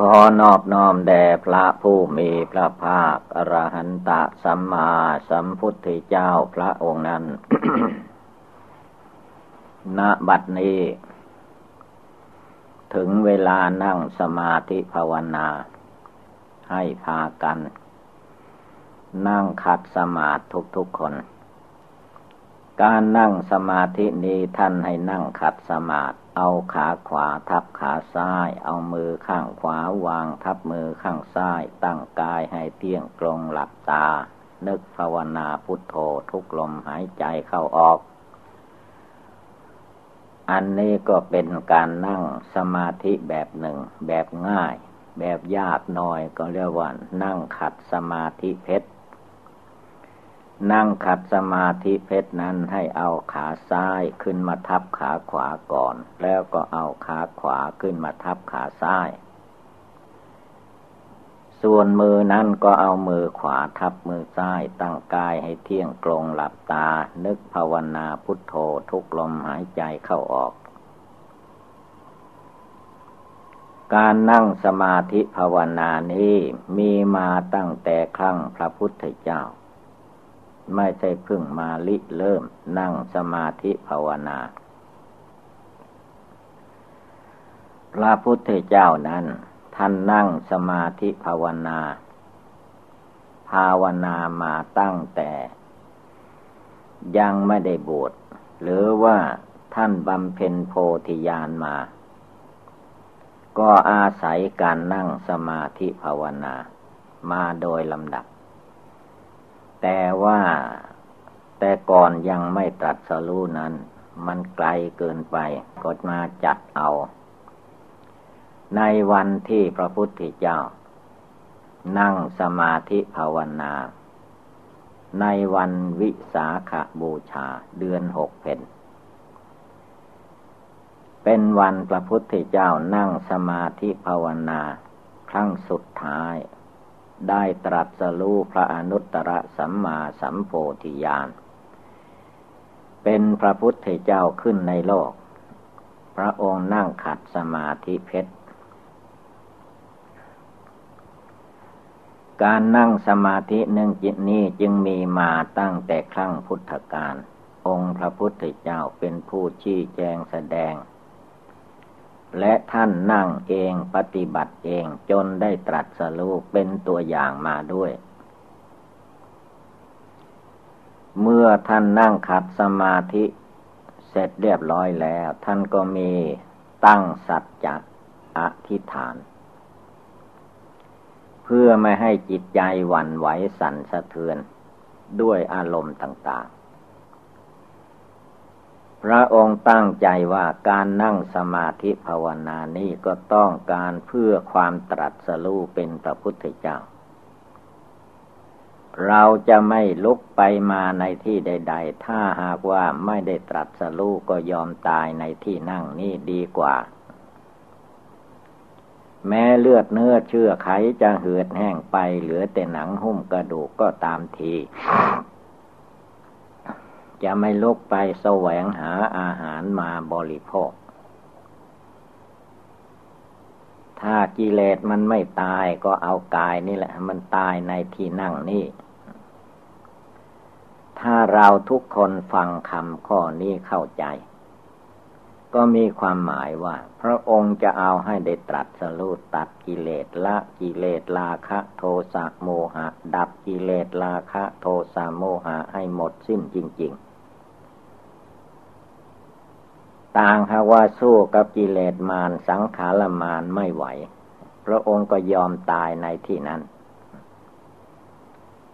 ขอนอบน้อมแด่พระผู้มีพระภาค อรหันตสัมมาสัมพุทธเจ้าพระองค์นั้น ณ บัดนี้ ถึงเวลานั่งสมาธิภาวนา ให้พากัน นั่งขัดสมาธิทุกๆคน การนั่งสมาธินี้ท่านให้นั่งขัดสมาธิ เอาขาขวาทับขาซ้าย เอามือข้างขวาวางทับมือข้างซ้าย ตั้งกายให้เที่ยงตรงหลับตา นึกภาวนาพุทโธทุกลมหายใจเข้าออก อันนี้ก็เป็นการนั่งสมาธิแบบหนึ่ง แบบง่าย แบบยากหน่อยก็เรียกว่านั่งขัดสมาธิเพชร นั่งขัดสมาธิเพชรนั้นให้เอาขาซ้ายขึ้นมาทับขาขวาก่อน แล้วก็เอาขาขวาขึ้นมาทับขาซ้าย ส่วนมือนั้นก็เอามือขวาทับมือซ้ายตั้งกายให้เที่ยงตรงหลับตา นึกภาวนาพุทโธทุกลมหายใจเข้าออก การนั่งสมาธิภาวนานี้มีมาตั้งแต่ครั้งพระพุทธเจ้า ไม่ใช่พึ่งมาลิเริ่มนั่งสมาธิภาวนา พระพุทธเจ้านั้น ท่านนั่งสมาธิภาวนา ภาวนามาตั้งแต่ ยังไม่ได้บวชหรือว่าท่านบำเพ็ญโพธิญาณมา ก็อาศัยการนั่งสมาธิภาวนา มาโดยลำดับ แต่ว่าแต่ก่อนยังไม่ตรัสรู้นั้น มันไกลเกินไปก็มาจัดเอา ในวันที่พระพุทธเจ้า นั่งสมาธิภาวนา ในวันวิสาขบูชาเดือนหกเพนเป็นวันพระพุทธเจ้านั่งสมาธิภาวนา ครั้งสุดท้าย ได้ตรัสรู้พระอนุตตรสัมมาสัมโพธิญาณ เป็นพระพุทธเจ้าขึ้นในโลก พระองค์นั่งขัดสมาธิเพชร การนั่งสมาธิเนื่องจิตนี้จึงมีมาตั้งแต่ครั้งพุทธกาล องค์พระพุทธเจ้าเป็นผู้ชี้แจงแสดง และท่านนั่งเองปฏิบัติเองจนได้ตรัสรู้เป็นตัวอย่างมาด้วย เมื่อท่านนั่งขัดสมาธิ เสร็จเรียบร้อยแล้ว ท่านก็มีตั้งสัจจะอธิษฐาน เพื่อไม่ให้จิตใจหวั่นไหวสั่นสะเทือนด้วยอารมณ์ต่าง ระองค์ตั้งใจว่าการนั่งสมาธิภาวนานี้ก็ต้องการเพื่อความตรัสรู้เป็นพระพุทธเจ้า เราจะไม่ลุกไปมาในที่ใด ๆ ถ้าหากว่าไม่ได้ตรัสรู้ก็ยอมตายในที่นั่งนี้ดีกว่า แม้เลือดเนื้อเชื่อไขจะเหือดแห้งไปเหลือแต่หนังหุ้มกระดูกก็ตามที จะไม่ลุกไปแสวงหาอาหารมาบริโภค ถ้ากิเลสมันไม่ตายก็เอากายนี่แหละ มันตายในที่นั่งนี่ ถ้าเราทุกคนฟังคำข้อนี้เข้าใจ ก็มีความหมายว่า พระองค์จะเอาให้ได้ตรัสรู้ตัดกิเลสละกิเลสราคะ โทสะโมหะ ดับกิเลสราคะ โทสะโมหะให้หมดสิ้นจริง ๆ ต่างหาว่าสู้กับกิเลสมารสังขารมารไม่ไหว พระองค์ก็ยอมตายในที่นั้น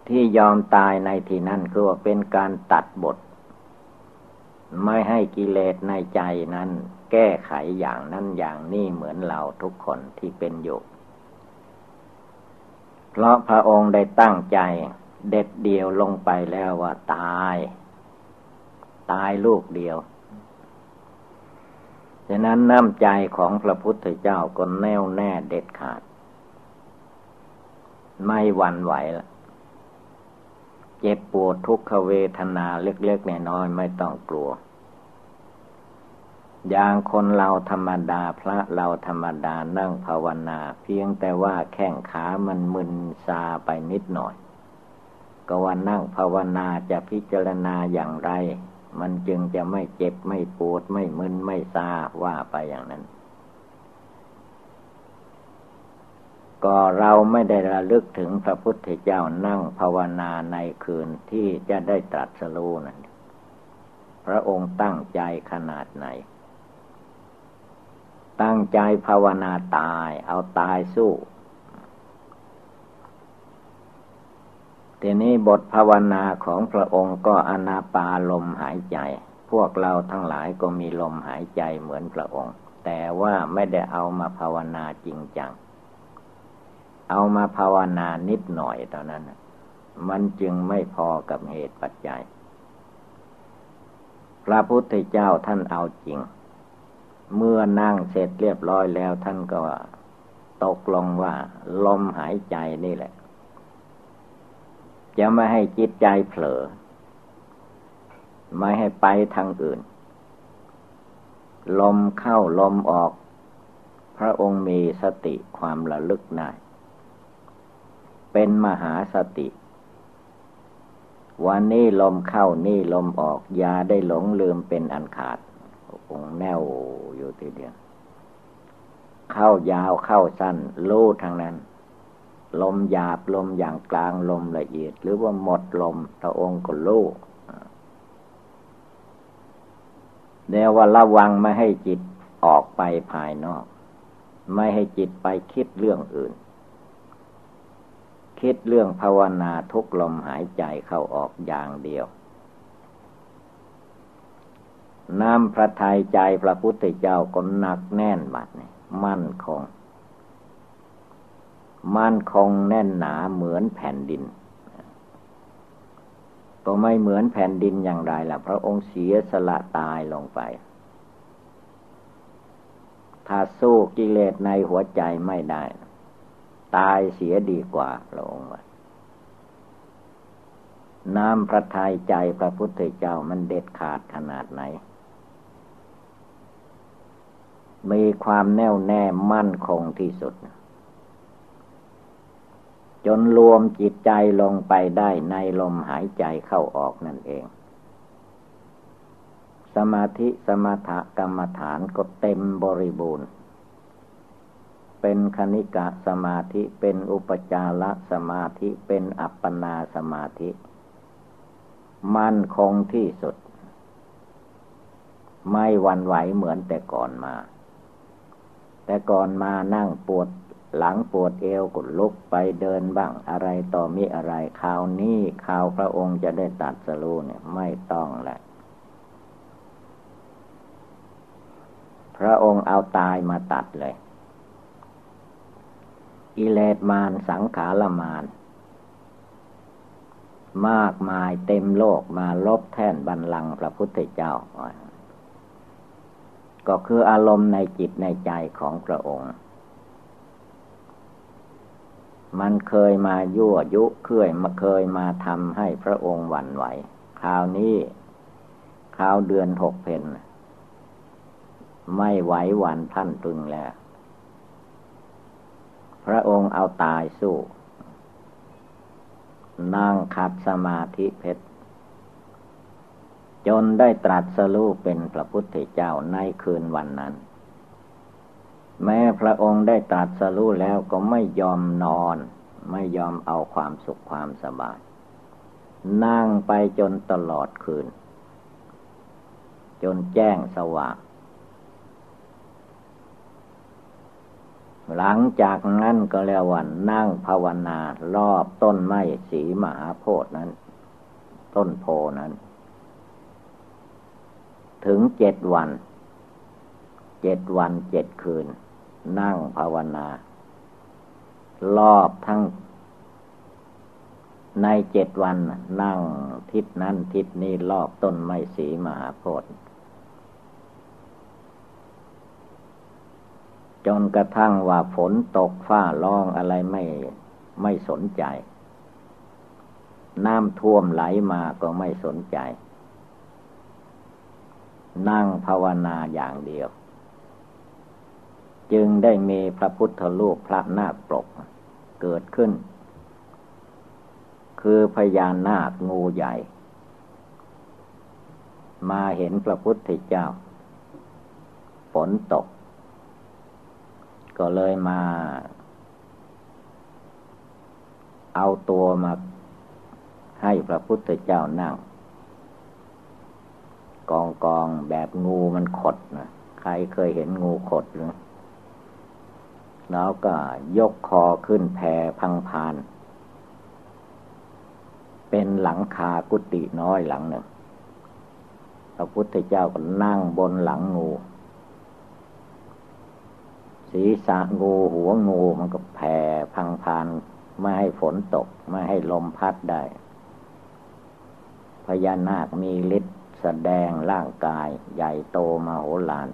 ที่ยอมตายในที่นั้นคือว่าเป็นการตัดบท ไม่ให้กิเลสในใจนั้น แก้ไขอย่างนั้นอย่างนี้เหมือนเราทุกคนที่เป็นอยู่เพราะพระองค์ได้ตั้งใจเด็ดเดียวลงไปแล้วว่าตาย ตายลูกเดียว ฉะนั้นน้ำใจของพระพุทธเจ้าก็แน่วแน่เด็ดขาด ไม่หวั่นไหวละเจ็บปวดทุกขเวทนาเล็กๆน้อยๆไม่ต้องกลัว อย่างคนเราธรรมดาพระเราธรรมดานั่งภาวนา เพียงแต่ว่าแข้งขามันมึนซาไปนิดหน่อย ก็ว่านั่งภาวนาจะพิจารณาอย่างไร มันจึงจะไม่เจ็บไม่ปวดไม่มึนไม่ซาว่าไปอย่างนั้น ก็เราไม่ได้ระลึกถึงพระพุทธเจ้านั่งภาวนาในคืนที่จะได้ตรัสรู้นั่นพระองค์ตั้งใจขนาดไหน ตั้งใจภาวนาตาย เอาตายสู้ ทีนี้บทภาวนาของพระองค์ก็อนาปาลมหายใจ พวกเราทั้งหลายก็มีลมหายใจเหมือนพระองค์ แต่ว่าไม่ได้เอามาภาวนาจริงจัง เอามาภาวนานิดหน่อยเท่านั้น มันจึงไม่พอกับเหตุปัจจัย พระพุทธเจ้าท่านเอาจริง เมื่อนั่งเสร็จเรียบร้อยแล้วท่านก็ตกลงว่า ลมหายใจนี่แหละ จะไม่ให้จิตใจเผลอ ไม่ให้ไปทางอื่น ลมเข้าลมออก พระองค์มีสติความระลึกได้เป็นมหาสติ วันนี้ลมเข้านี่ลมออกยาได้หลงลืมเป็นอันขาดองแนวอยู่ทีเดียว เข้ายาวเข้าสั้นรู้ทางนั้น ลมหยาบลมอย่างกลางลมละเอียด หรือว่าหมดลมพระองค์ก็รู้เดี๋ยวว่าระวังไม่ให้จิตออกไปภายนอก ไม่ให้จิตไปคิดเรื่องอื่น คิดเรื่องภาวนาทุกลมหายใจเข้าออกอย่างเดียวน้ำพระทัยใจพระพุทธเจ้าก็หนักแน่นบัดนี่มั่นคง มั่นคงแน่นหนาเหมือนแผ่นดิน ก็ไม่เหมือนแผ่นดินอย่างไรล่ะ พระองค์เสียสละตายลงไป ถ้าสู้กิเลสในหัวใจไม่ได้ ตายเสียดีกว่าพระองค์ว่าน้ำพระทัยใจพระพุทธเจ้ามันเด็ดขาดขนาดไหน มีความแน่วแน่มั่นคงที่สุด จนรวมจิตใจลงไปได้ในลมหายใจเข้าออกนั่นเอง สมาธิสมถกรรมฐานก็เต็มบริบูรณ์ เป็นคณิกะสมาธิเป็นอุปจารสมาธิเป็นอัปปนาสมาธิ มั่นคงที่สุด ไม่วันไหวเหมือนแต่ก่อนมา แต่ก่อนมานั่งปวด หลังปวดเอวก็ลุกไปเดินบ้างอะไรต่อมีอะไรข่าวนี้ข่าวพระองค์จะได้ตัดสรูเนี่ยไม่ต้องแหละพระองค์เอาตายมาตัดเลย อิเลตมานสังขารมาน มากมายเต็มโลกมาลบแท่นบันลังพระพุทธเจ้า ก็คืออารมณ์ในจิตในใจของพระองค์ มันเคยมายั่วยุเคยมาเคยมาทำให้พระองค์หวั่นไหว คราวนี้คราวเดือนหกเพนไม่ไหวหวันพันตึงแล้ว พระองค์เอาตายสู้ นั่งขัดสมาธิเพชร จนได้ตรัสรู้เป็นพระพุทธเจ้าในคืนวันนั้น แม้พระองค์ได้ตรัสรู้แล้วก็ไม่ยอมนอน ไม่ยอมเอาความสุขความสบาย นั่งไปจนตลอดคืน จนแจ้งสว่าง หลังจากนั้นก็แล้ววันนั่งภาวนารอบต้นไม้สีมหาโพธิ์นั้น ต้นโพนั้น ถึงเจ็ดวัน เจ็ดวันเจ็ดคืน นั่งภาวนา รอบทั้ง ในเจ็ดวันนั่งทิศนั้นทิศนี้รอบต้นไม้สีมหาโพธิ์จนกระทั่งว่าฝนตกฟ้าร้องอะไรไม่ไม่สนใจ น้ำท่วมไหลมาก็ไม่สนใจ นั่งภาวนาอย่างเดียว จึงได้มีพระพุทธรูปพระนาคปรกเกิดขึ้น คือพญานาคงูใหญ่ มาเห็นพระพุทธเจ้า ฝนตก ก็เลยมา เอาตัวมาให้พระพุทธเจ้านั่ง กองกองแบบงูมันขดนะใครเคยเห็นงูขดหรือ แล้วก็ยกคอขึ้นแผ่พังพาน เป็นหลังคากุฏิน้อยหลังหนึ่ง พระพุทธเจ้าก็นั่งบนหลังงูศีรษะงูหัวงูมันก็แผ่พังพานไม่ให้ฝนตก ไม่ให้ลมพัดได้ พญานาคมีฤทธิ์แสดงร่างกายใหญ่โตมโหฬาร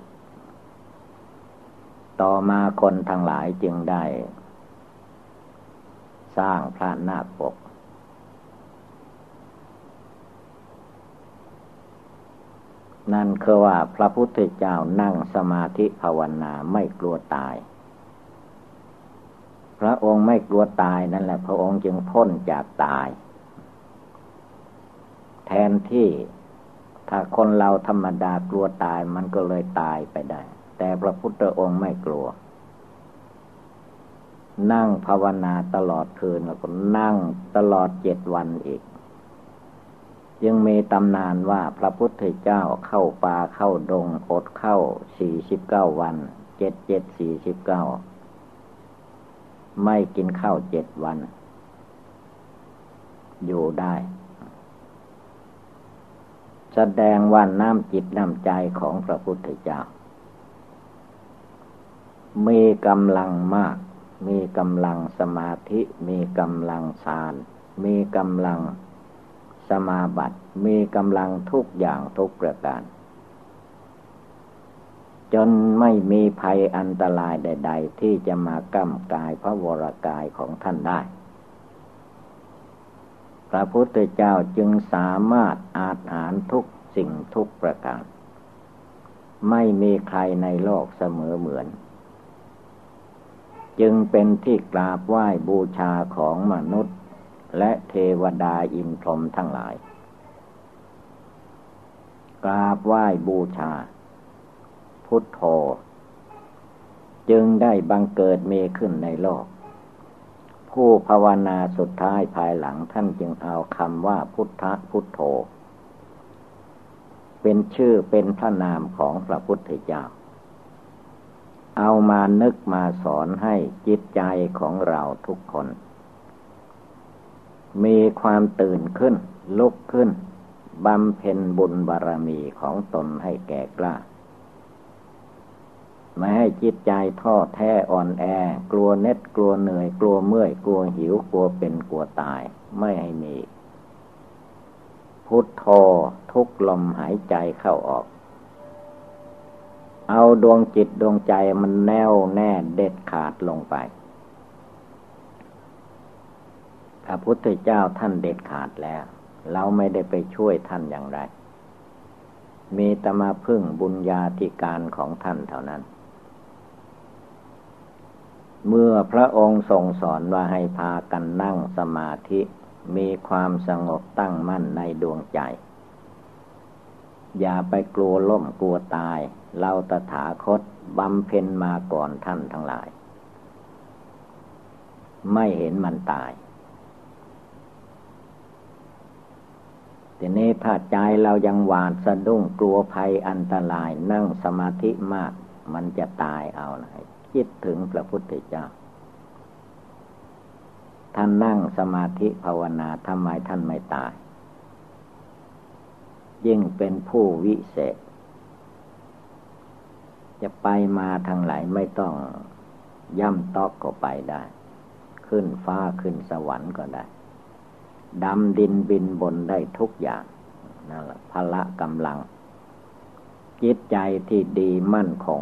ต่อมาคนทั้งหลายจึงได้ สร้างพระนาคปก นั่นคือว่าพระพุทธเจ้านั่งสมาธิภาวนาไม่กลัวตาย พระองค์ไม่กลัวตายนั่นแหละ พระองค์จึงพ้นจากตาย แทนที่ถ้าคนเราธรรมดากลัวตายมันก็เลยตายไปได้ แต่พระพุทธองค์ไม่กลัว นั่งภาวนาตลอดคืนแล้วก็นั่งตลอดเจ็ดวันอีก ยังมีตำนานว่าพระพุทธเจ้าเข้าป่าเข้าดงอดเข้าสี่สิบเก้าวัน เจ็ดเจ็ดสี่สิบเก้า ไม่กินข้าวเจ็ดวัน อยู่ได้แสดงว่าน้ำจิตน้ำใจของพระพุทธเจ้า มีกำลังมาก มีกำลังสมาธิ มีกำลังฌาน มีกำลังสมาบัติ มีกำลังทุกอย่างทุกประการ จนไม่มีภัยอันตรายใด ๆ ที่จะมาก้ำกายพระวรากายของท่านได้ พระพุทธเจ้าจึงสามารถอาจหารทุกสิ่งทุกประการ ไม่มีใครในโลกเสมอเหมือน จึงเป็นที่กราบไหว้บูชาของมนุษย์ และเทวดาอินพรหมทั้งหลาย กราบไหว้บูชา พุทโธจึงได้บังเกิดเมขึ้นในโลก ผู้ภาวนาสุดท้ายภายหลังท่านจึงเอาคำว่าพุทธพุทโธ เป็นชื่อเป็นพระนามของพระพุทธเจ้า เอามานึกมาสอนให้จิตใจของเราทุกคน มีความตื่นขึ้น ลุกขึ้นบำเพ็ญบุญบารมีของตนให้แก่กล้า ไม่ให้จิตใจท้อแท้อ่อนแอ กลัวเน็ดกลัวเหนื่อย กลัวเมื่อย กลัวหิวกลัวเป็นกลัวตาย ไม่ให้มี พุทโธทุกลมหายใจเข้าออก เอาดวงจิตดวงใจมันแน่วแน่เด็ดขาดลงไป พระพุทธเจ้าท่านเด็ดขาดแล้ว เราไม่ได้ไปช่วยท่านอย่างไร มีตมาพึ่งบุญญาธิการของท่านเท่านั้น เมื่อพระองค์ทรงสอนว่าให้พากันนั่งสมาธิ มีความสงบตั้งมั่นในดวงใจ อย่าไปกลัวล่มกลัวตาย เราตถาคตบำเพ็ญมาก่อนท่านทั้งหลาย ไม่เห็นมันตายทีนี้ถ้าใจเรายังหวาดสะดุ้งกลัวภัยอันตรายนั่งสมาธิมาก มันจะตายเอานะคิดถึงพระพุทธเจ้า ท่านนั่งสมาธิภาวนาทำไมท่านไม่ตาย ยิ่งเป็นผู้วิเศษ จะไปมาทางไหนไม่ต้องย่ำตอกก็ไปได้ ขึ้นฟ้าขึ้นสวรรค์ก็ได้ดำดินบินบนได้ทุกอย่างนั่นแหละพละกำลัง จิตใจที่ดีมั่นคง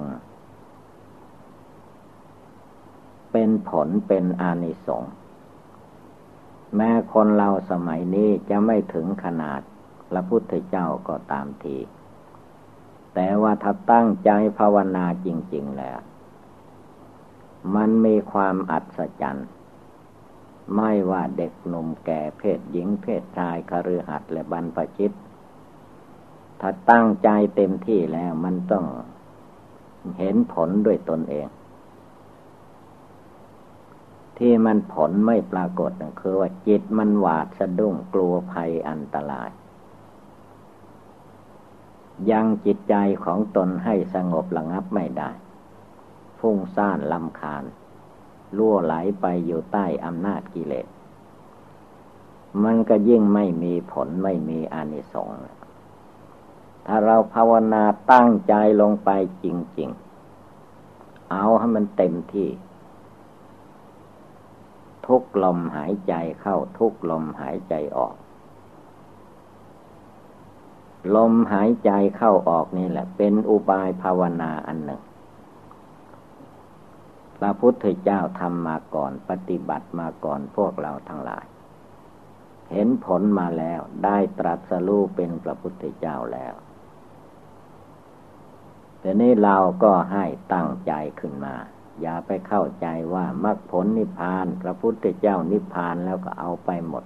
เป็นผลเป็นอานิสงส์แม้คนเราสมัยนี้จะไม่ถึงขนาด พระพุทธเจ้าก็ตามที แต่ว่าถ้าตั้งใจภาวนาจริง ๆ แล้ว มันมีความอัศจรรย์ไม่ว่าเด็กหนุ่มแก่เพศหญิงเพศชายคฤหัสถ์และบรรพชิต ถ้าตั้งใจเต็มที่แล้วมันต้องเห็นผลด้วยตนเอง ที่มันผลไม่ปรากฏคือว่าจิตมันหวาดสะดุ้งกลัวภัยอันตราย ยังจิตใจของตนให้สงบระงับไม่ได้ ฟุ้งซ่านลำคาญล่วไหลไปอยู่ใต้อำนาจกิเลส มันก็ยิ่งไม่มีผลไม่มีอานิสงส์ถ้าเราภาวนาตั้งใจลงไปจริง ๆ เอาให้มันเต็มที่ ทุกลมหายใจเข้าทุกลมหายใจออก ลมหายใจเข้าออกนี่แหละ เป็นอุบายภาวนาอันหนึ่ง พระพุทธเจ้าทำมาก่อน ปฏิบัติมาก่อนพวกเราทั้งหลาย เห็นผลมาแล้วได้ตรัสรู้เป็นพระพุทธเจ้าแล้วแต่นี้เราก็ให้ตั้งใจขึ้นมา อย่าไปเข้าใจว่ามรรคผลนิพพาน พระพุทธเจ้านิพพานแล้วก็เอาไปหมด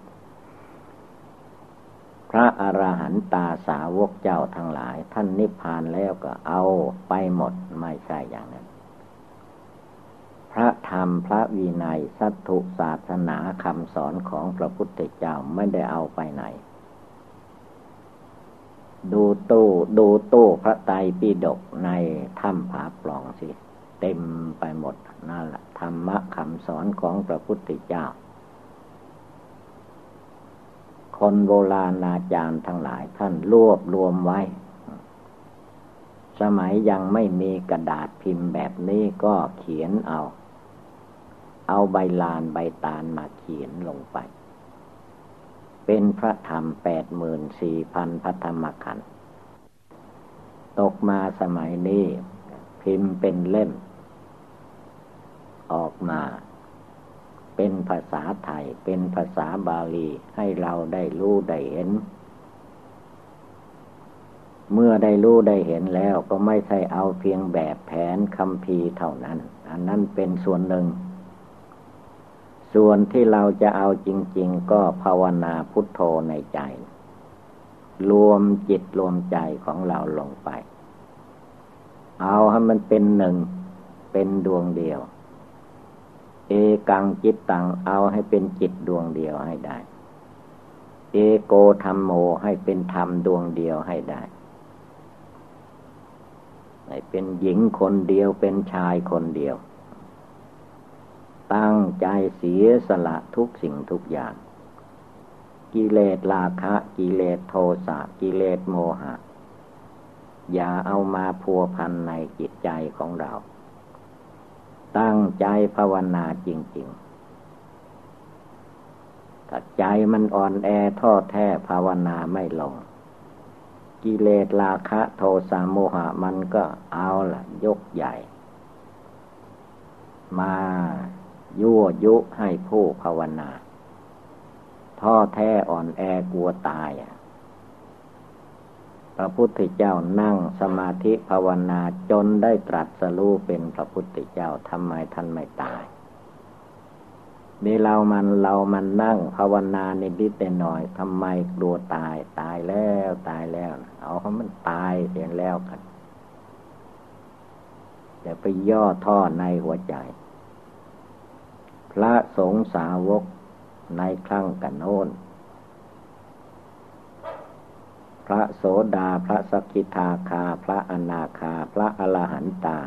พระอรหันตาสาวกเจ้าทั้งหลาย ท่านนิพพานแล้วก็เอาไปหมดไม่ใช่อย่างนั้น พระธรรมพระวินัยสัตถุศาสนาคำสอนของพระพุทธเจ้าไม่ได้เอาไปไหน ดูตู้ดูตู้พระไตรปิฎกในถ้ำผาปล่องสิ เต็มไปหมดนั่นแหละธรรมะคำสอนของพระพุทธเจ้า คนโบราณอาจารย์ทั้งหลายท่านรวบรวมไว้ สมัยยังไม่มีกระดาษพิมพ์แบบนี้ก็เขียนเอา เอาใบลานใบตาลมาเขียนลงไป เป็นพระธรรมแปดหมื่นสี่พันพระธรรมขันธ์ตกมาสมัยนี้ พิมพ์เป็นเล่ม ออกมา เป็นภาษาไทย เป็นภาษาบาลีให้เราได้รู้ได้เห็น เมื่อได้รู้ได้เห็นแล้วก็ไม่ใช่เอาเพียงแบบแผนคำพีเท่านั้น อันนั้นเป็นส่วนหนึ่ง ส่วนที่เราจะเอาจริง ๆ ก็ภาวนาพุทโธในใจ รวมจิตรวมใจของเราลงไป เอาให้มันเป็นหนึ่ง เป็นดวงเดียว เอกังจิตตังเอาให้เป็นจิตดวงเดียวให้ได้ เอโกธรรมโมให้เป็นธรรมดวงเดียวให้ได้ให้เป็นหญิงคนเดียวเป็นชายคนเดียว ตั้งใจเสียสละทุกสิ่งทุกอย่าง กิเลสราคะ กิเลสโทสะกิเลสโมหะ อย่าเอามาพัวพันในจิตใจของเรา ตั้งใจภาวนาจริง ๆ ถ้าใจมันอ่อนแอท้อแท้ภาวนาไม่ลง กิเลสราคะโทสะโมหะมันก็เอาละยกใหญ่ มายั่วยุให้ผู้ภาวนา ท้อแท้อ่อนแอกลัวตายพ ระพุทธเจ้านั่งสมาธิภาวนาจนได้ตรัสรู้เป็นพระพุทธเจ้าทำไมท่านไม่ตายนี่เรามันเรามันนั่งภาวนาในดิแต่หน่อยทำไมกลัวตายตายแล้วตายแล้ว เอาเขามันตายเสียแล้วกันอย่ไปย่อท่อในหัวใจ พระสงฆ์สาวกในครั้งกันโน้น พ ระโสดาพระสกิทาคา พระอนาคา พระอรหันตา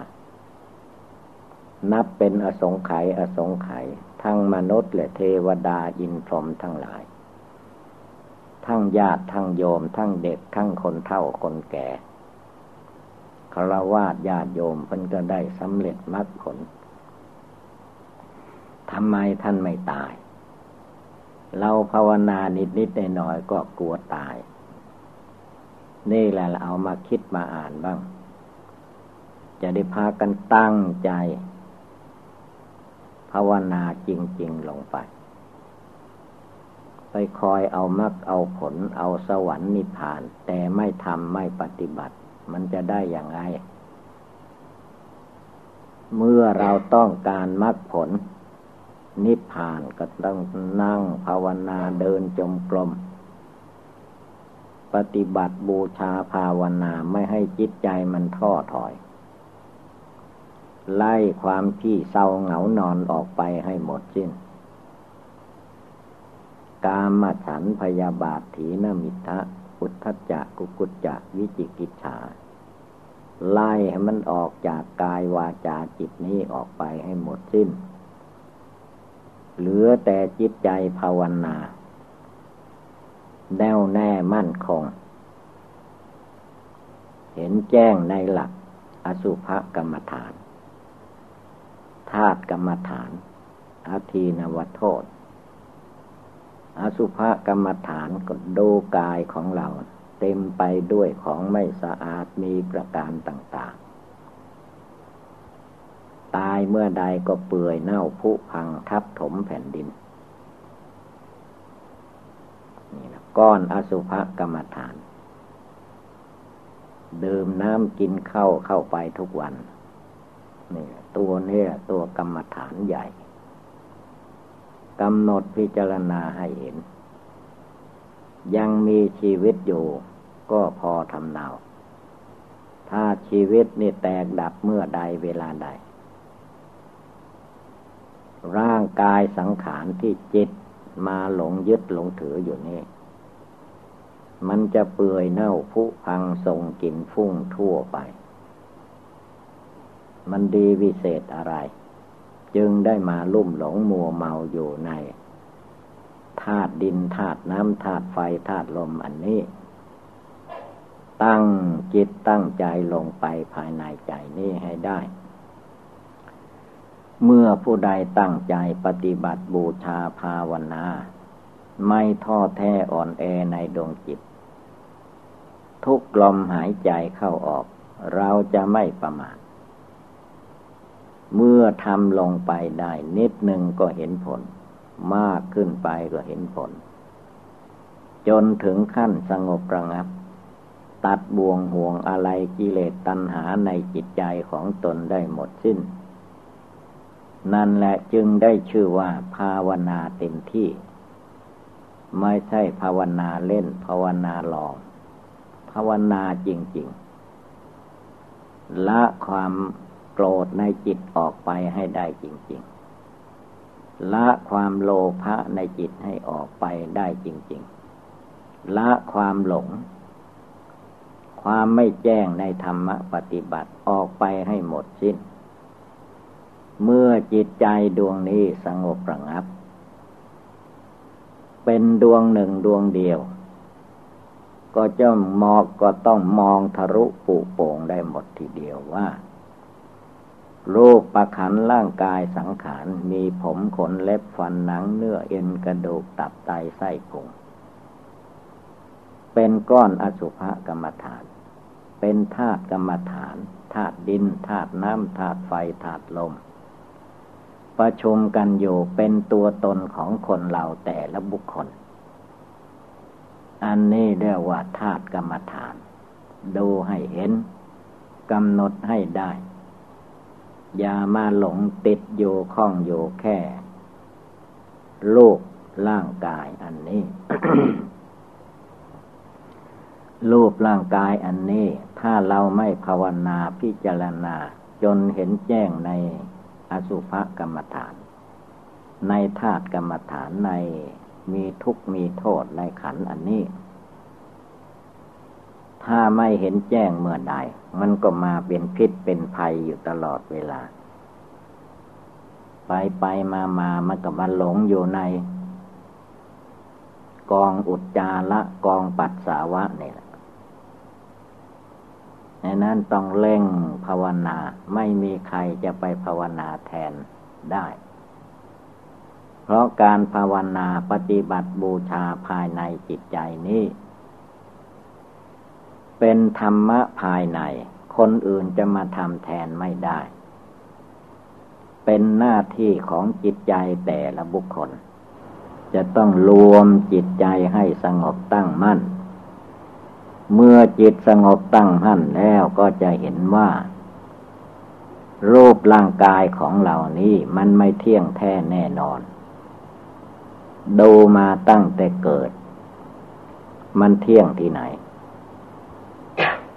นับเป็นอสงไขยอสงไขยทั้งมนุษย์และเทวดาอินพรหมทั้งหลาย ทั้งญาติทั้งโยม ทั้งเด็กทั้งคนเฒ่าคนแก่คารวะญาติโยมเพิ่นก็ได้สำเร็จมรรคผลทำไมท่านไม่ตาย เราภาวนานิดนิดหน่อยก็กลัวตาย นี่แหละเราเอามาคิดมาอ่านบ้าง จะได้พากันตั้งใจ ภาวนาจริง ๆ ลงไป ไปคอยเอามรรคเอาผล เอาสวรรค์นิพพาน แต่ไม่ทำไม่ปฏิบัติ มันจะได้อย่างไร เมื่อเราต้องการมรรคผล นิพพานก็ต้องนั่งภาวนาเดินจมกลม ปฏิบัติบูชาภาวนาไม่ให้จิตใจมันท้อถอย ไล่ความที่เศร้าเหงานอนออกไปให้หมดสิ้น กามฉันพยาบาทถีนมิทะอุทธจักกุกุจจะวิจิกิจฉาไล่ให้มันออกจากกายวาจาจิตนี้ออกไปให้หมดสิ้น เหลือแต่จิตใจภาวนา แน่วแน่มั่นคง เห็นแจ้งในหลัก อสุภกรรมฐาน ธาตุกรรมฐานอาทีนวโทษ อสุภกรรมฐานก็ดูกายของเรา เต็มไปด้วยของไม่สะอาดมีประการต่าง ๆ ตายเมื่อใดก็เปื่อยเน่าผุพังทับถมแผ่นดิน ก้อนอสุภกรรมฐาน ดื่มน้ำกินเข้าเข้าไปทุกวันนี่ตัวเนี่ยตัวกรรมฐานใหญ่กำหนดพิจารณาให้เห็น ยังมีชีวิตอยู่ ก็พอทำเนาถ้าชีวิตนี่แตกดับเมื่อใดเวลาใด ร่างกายสังขารที่จิต มาหลงยึดหลงถืออยู่นี่ มันจะเปื่อยเน่าผุพังส่งกลิ่นฟุ้งทั่วไป มันดีวิเศษอะไร จึงได้มาลุ่มหลงมัวเมาอยู่ในธาตุดินธาตุน้ำธาตุไฟธาตุลมอันนี้ ตั้งจิตตั้งใจลงไปภายในใจนี้ให้ได้ เมื่อผู้ใดตั้งใจปฏิบัติบูชาภาวนา ไม่ท้อแท้อ่อนแอในดวงจิต ทุกลมหายใจเข้าออก เราจะไม่ประมาทเมื่อทำลงไปได้นิดหนึ่งก็เห็นผล มากขึ้นไปก็เห็นผล จนถึงขั้นสงบระงับ ตัดบ่วงห่วงอะไรกิเลสตัณหาในจิตใจของตนได้หมดสิ้น นั่นแหละจึงได้ชื่อว่าภาวนาเต็มที่ ไม่ใช่ภาวนาเล่น ภาวนาหลอกภาวนาจริง ๆ ละความโกรธในจิตออกไปให้ได้จริง ๆ ละความโลภะในจิตให้ออกไปได้จริง ๆ ละความหลง ความไม่แจ้งในธรรมปฏิบัติออกไปให้หมดสิ้น เมื่อจิตใจดวงนี้สงบระงับ เป็นดวงหนึ่งดวงเดียว ก็จะมองก็ต้องมองทะลุปุโป่งได้หมดทีเดียวว่ารูปประขันร่างกายสังขาร มีผมขนเล็บฟันหนังเนื้อเอ็นกระดูกตับไตไส้พุงเป็นก้อนอสุภกรรมฐาน เป็นธาตุกรรมฐานธาตุดินธาตุน้ำธาตุไฟธาตุลม ประชุมกันอยู่เป็นตัวตนของคนเราแต่ละบุคคล อันนี้เรียกว่าธาตุกรรมฐาน ดูให้เห็นกำหนดให้ได้ อย่ามาหลงติดอยู่ข้องอยู่แค่โลกร่างกายอันนี้รูปร่างกายอันนี้ ถ้าเราไม่ภาวนาพิจารณา จนเห็นแจ้งใน อสุภกรรมฐาน ในธาตุกรรมฐานในมีทุกมีโทษในขันอันนี้ ถ้าไม่เห็นแจ้งเมื่อใด มันก็มาเป็นพิษเป็นภัยอยู่ตลอดเวลา ไปไปมามามันก็มาหลงอยู่ใน กองอุจจาระกองปัสสาวะนี่แหละ ในนั้นต้องเล่งภาวนา ไม่มีใครจะไปภาวนาแทนได้ เพราะการภาวนาปฏิบัติบูชาภายในจิตใจนี้ เป็นธรรมะภายใน คนอื่นจะมาทำแทนไม่ได้ เป็นหน้าที่ของจิตใจแต่ละบุคคล จะต้องรวมจิตใจให้สงบตั้งมั่น เมื่อจิตสงบตั้งมั่นแล้วก็จะเห็นว่า รูปร่างกายของเรานี้มันไม่เที่ยงแท้แน่นอน ดูมาตั้งแต่เกิด มันเที่ยงที่ไหน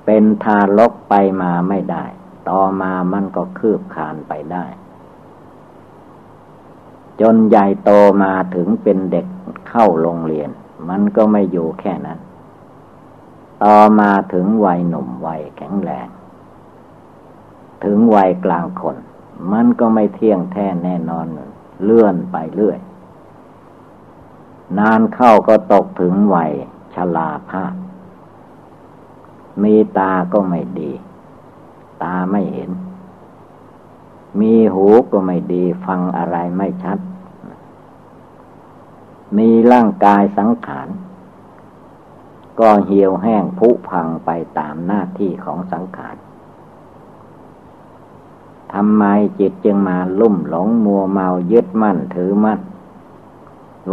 เป็นทารกไปมาไม่ได้ ต่อมามันก็คืบคานไปได้ จนใหญ่โตมาถึงเป็นเด็กเข้าโรงเรียน มันก็ไม่อยู่แค่นั้น ต่อมาถึงวัยหนุ่มวัยแข็งแรง ถึงวัยกลางคน มันก็ไม่เที่ยงแท้แน่นอน เลื่อนไปเรื่อย นานเข้าก็ตกถึงวัยชราภาพ มีตาก็ไม่ดี ตาไม่เห็น มีหูก็ไม่ดี ฟังอะไรไม่ชัด มีร่างกายสังขาร ก็เหี่ยวแห้งผุพังไปตามหน้าที่ของสังขารทำไมจิตจึงมาลุ่มหลงมัวเมายึดมั่นถือมั่น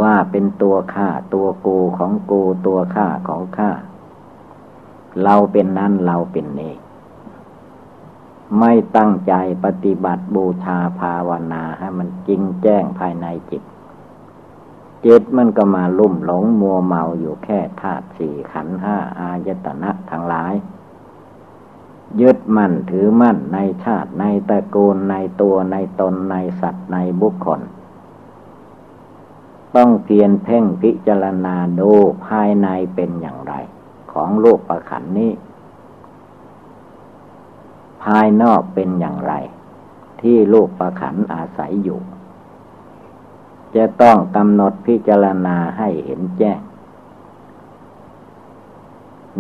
ว่าเป็นตัวข้าตัวกูของกูตัวข้าของข้าเราเป็นนั่นเราเป็นนี้ไม่ตั้งใจปฏิบัติบูชาภาวนาให้มันจริงแจ้งภายในจิต จิตมันก็มาลุ่มหลงมัวเมาอยู่แค่ธาตุสี่ขันห้าอายตนะทั้งหลาย ยึดมั่นถือมั่นในชาติในตระกูลในตัวในตนในสัตว์ในบุคคล ต้องเพียนเพ่งพิจารณาดูภายในเป็นอย่างไร ของโลกประขันนี้ ภายนอกเป็นอย่างไร ที่โลกประขันอาศัยอยู่ จะต้องกำหนดพิจารณาให้เห็นแจ้ง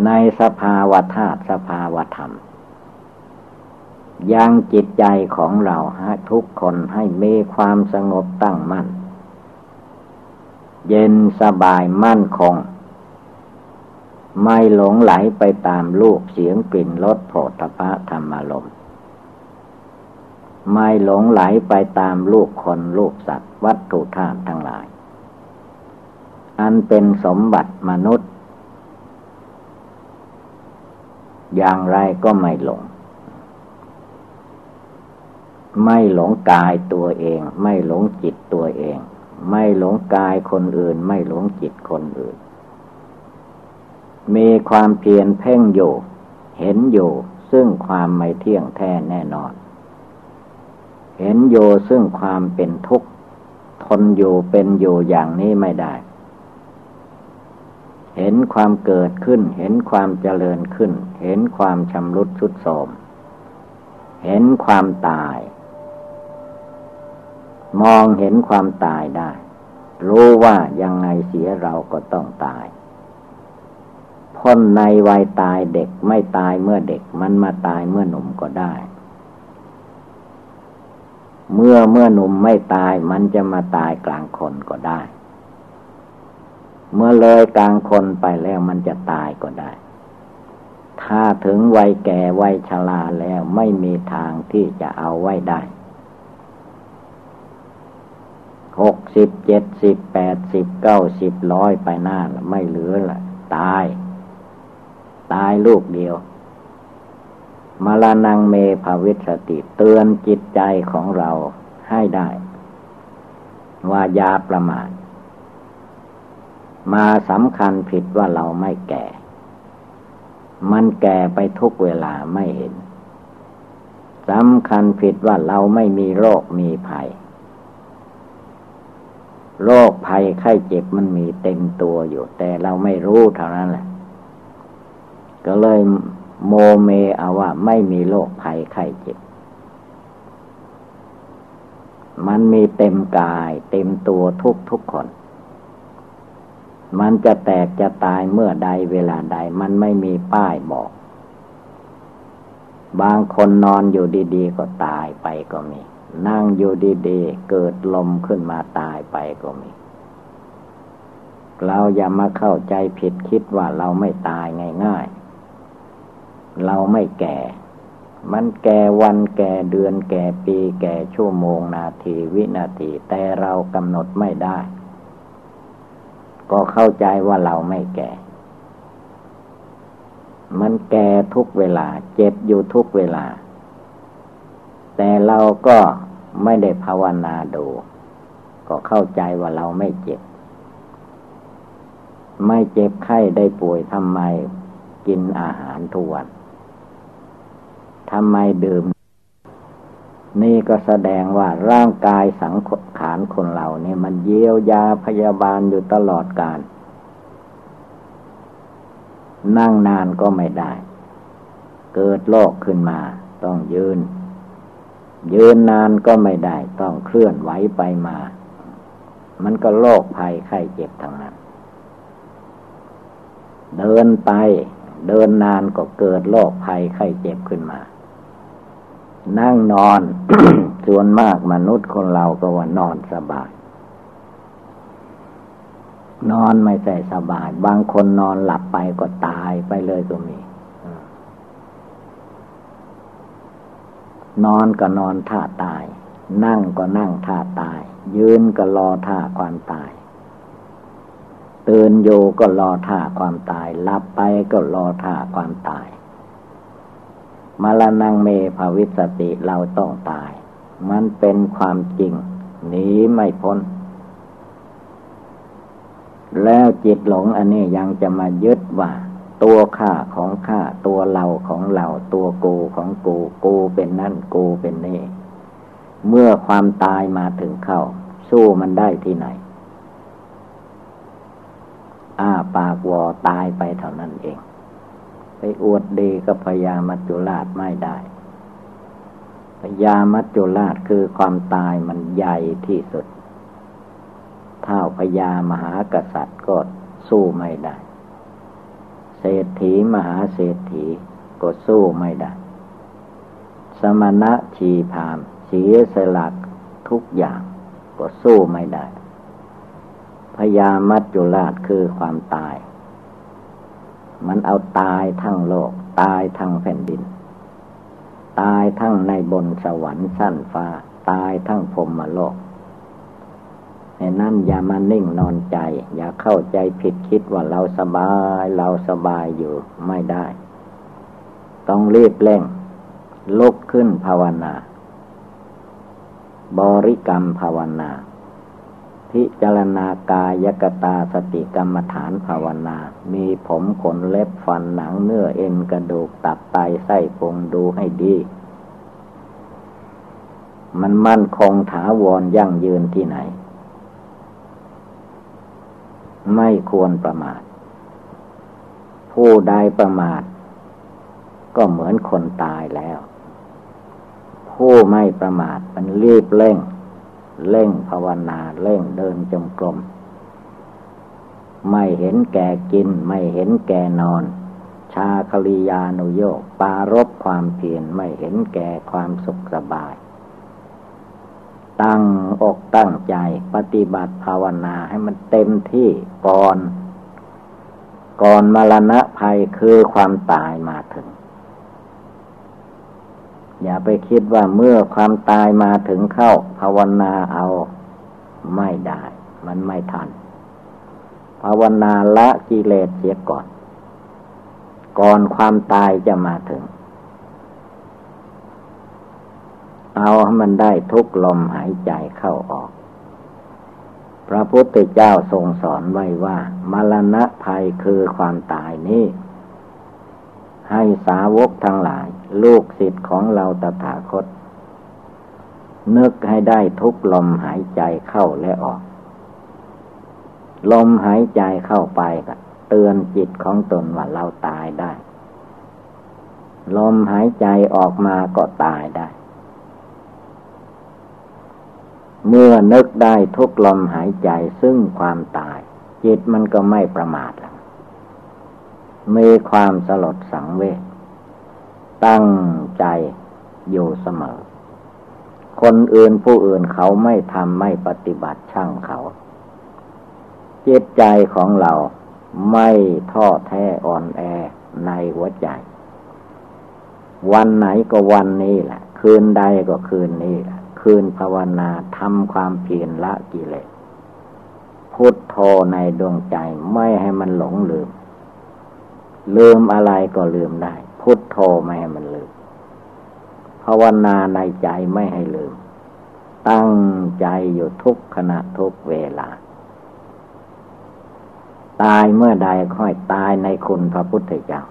ในสภาวธาตุสภาวธรรม ยังจิตใจของเราทุกคนให้มีความสงบตั้งมั่น เย็นสบายมั่นคง ไม่หลงไหลไปตามลูกเสียงกลิ่นรสโผฏฐะธรรมารม ไม่หลงไหลไปตามลูกคนลูกสัตว์วัตถุธาตุทั้งหลาย อันเป็นสมบัติมนุษย์ อย่างไรก็ไม่หลง ไม่หลงกายตัวเอง ไม่หลงจิตตัวเอง ไม่หลงกายคนอื่น ไม่หลงจิตคนอื่น มีความเพียรเพ่งอยู่ เห็นอยู่ ซึ่งความไม่เที่ยงแท้แน่นอน เห็นโยซึ่งความเป็นทุกข์ ทนอยู่เป็นอยู่อย่างนี้ไม่ได้ เห็นความเกิดขึ้น เห็นความเจริญขึ้น เห็นความชำรุดชุดโทมเห็นความตาย มองเห็นความตายได้ รู้ว่ายังไงเสียเราก็ต้องตาย พ้นในวัยตายเด็กไม่ตายเมื่อเด็กมันมาตายเมื่อหนุ่มก็ได้ เมื่อเมื่อหนุ่มไม่ตายมันจะมาตายกลางคนก็ได้ เมื่อเลยกลางคนไปแล้วมันจะตายก็ได้ ถ้าถึงวัยแก่วัยชราแล้วไม่มีทางที่จะเอาไว้ได้หกสิบเจ็ดสิบแปดสิบเก้าสิบร้อยไปหน้าไม่เหลือละตาย ตายลูกเดียว มาลานังเมภาวิสติเตือนจิตใจของเราให้ได้ ว่ายาประมาทมาสำคัญผิดว่าเราไม่แก่ มันแก่ไปทุกเวลาไม่เห็นสำคัญผิดว่าเราไม่มีโรคมีภัย โรคภัยไข้เจ็บมันมีเต็มตัวอยู่ แต่เราไม่รู้เท่านั้นแหละ ก็เลย โมเมเอาว่าไม่มีโรคภัยไข้เจ็บ มันมีเต็มกาย เต็มตัวทุกทุกคน มันจะแตกจะตายเมื่อใดเวลาใด มันไม่มีป้ายบอก บางคนนอนอยู่ดีๆ ก็ตายไปก็มี นั่งอยู่ดีๆ เกิดลมขึ้นมาตายไปก็มีเราอย่ามาเข้าใจผิดคิดว่าเราไม่ตายง่าย ๆ เราไม่แก่ มันแก่วันแก่เดือนแก่ปี แก่ชั่วโมงนาทีวินาที แต่เรากำหนดไม่ได้ ก็เข้าใจว่าเราไม่แก่ มันแก่ทุกเวลา เจ็บอยู่ทุกเวลา แต่เราก็ไม่ได้ภาวนาดู ก็เข้าใจว่าเราไม่เจ็บ ไม่เจ็บไข้ได้ป่วยทำไมกินอาหารทุกวัน ทำไมดื่ม นี่ก็แสดงว่าร่างกายสังขารคนเราเนี่ยมันเยียวยาพยาบาลอยู่ตลอดการ นั่งนานก็ไม่ได้ เกิดโรคขึ้นมา ต้องยืน ยืนนานก็ไม่ได้ ต้องเคลื่อนไหวไปมา มันก็โรคภัยไข้เจ็บทางนั้น เดินไปเดินนานก็เกิดโรคภัยไข้เจ็บขึ้นมา นั่งนอน ส่วนมากมนุษย์คนเราก็ว่านอนสบาย นอนไม่ใส่สบาย บางคนนอนหลับไปก็ตายไปเลยก็มีนอนก็นอนท่าตาย นั่งก็นั่งท่าตาย ยืนก็รอท่าความตายตื่นอยู่ก็รอท่าความตายหลับไปก็รอท่าความตาย มาลนังเมภาวิสติเราต้องตาย มันเป็นความจริงหนีไม่พ้น แล้วจิตหลงอันนี้ยังจะมายึดว่า ตัวข้าของข้าตัวเราของเราตัวกูของกูกูเป็นนั่นกูเป็นนี่ เมื่อความตายมาถึงเข้า สู้มันได้ที่ไหน อ้าปากวอตายไปเท่านั้นเอง อวดดีก็พยามัจจุราชไม่ได้ พยามัจจุราชคือความตายมันใหญ่ที่สุด เท่าพญามหากษัตริย์ก็สู้ไม่ได้ เศรษฐีมหาเศรษฐีก็สู้ไม่ได้ สมณะชีพามเสียสลักทุกอย่างก็สู้ไม่ได้พยามัจจุราชคือความตาย มันเอาตายทั้งโลก ตายทั้งแผ่นดิน ตายทั้งในบนสวรรค์สั้นฟ้า ตายทั้งพรมโลกในนั้นอย่ามานิ่งนอนใจ อย่าเข้าใจผิดคิดว่าเราสบาย เราสบายอยู่ไม่ได้ ต้องรีบเร่ง ลุกขึ้นภาวนา บริกรรมภาวนา พิจารณากายกตาสติกรรมฐานภาวนา มีผมขนเล็บฟันหนังเนื้อเอ็นกระดูกตับไตไส้พุงดูให้ดี มันมั่นคงถาวรยั่งยืนที่ไหน ไม่ควรประมาท ผู้ใดประมาท ก็เหมือนคนตายแล้ว ผู้ไม่ประมาทมันรีบเร่ง เร่งภาวนาเร่งเดินจงกรม ไม่เห็นแก่กิน ไม่เห็นแก่นอน ชาคลียานุโยกปารบความเพียรไม่เห็นแก่ความสุขสบาย ตั้งอกตั้งใจปฏิบัติภาวนาให้มันเต็มที่ก่อน ก่อนมรณะภัยคือความตายมาถึง อย่าไปคิดว่าเมื่อความตายมาถึงเข้า ภาวนาเอาไม่ได้ มันไม่ทัน ภาวนาละกิเลสเสียก่อน ก่อนความตายจะมาถึง เอาให้มันได้ทุกลมหายใจเข้าออก พระพุทธเจ้าทรงสอนไว้ว่า มรณะภัยคือความตายนี้ ให้สาวกทั้งหลาย ลูกศิษย์ของเราตถาคต นึกให้ได้ทุกลมหายใจเข้าและออก ลมหายใจเข้าไปก็เตือนจิตของตนว่าเราตายได้ ลมหายใจออกมาก็ตายได้ เมื่อนึกได้ทุกลมหายใจซึ่งความตาย จิตมันก็ไม่ประมาทแล้ว มีความสลดสังเวชตั้งใจอยู่เสมอ คนอื่นผู้อื่นเขาไม่ทำไม่ปฏิบัติช่างเขา จิตใจของเราไม่ท้อแท้อ่อนแอในหัวใจ วันไหนก็วันนี้แหละ คืนใดก็คืนนี้แหละคืนภาวนาทำความเพียรละกิเลสพุทโธในดวงใจไม่ให้มันหลงลืม ลืมอะไรก็ลืมได้ พุทโธไม่ให้มันลืมภาวนาในใจไม่ให้ลืม ตั้งใจอยู่ทุกขณะทุกเวลา ตายเมื่อใดค่อยตายในคุณพระพุทธเจ้า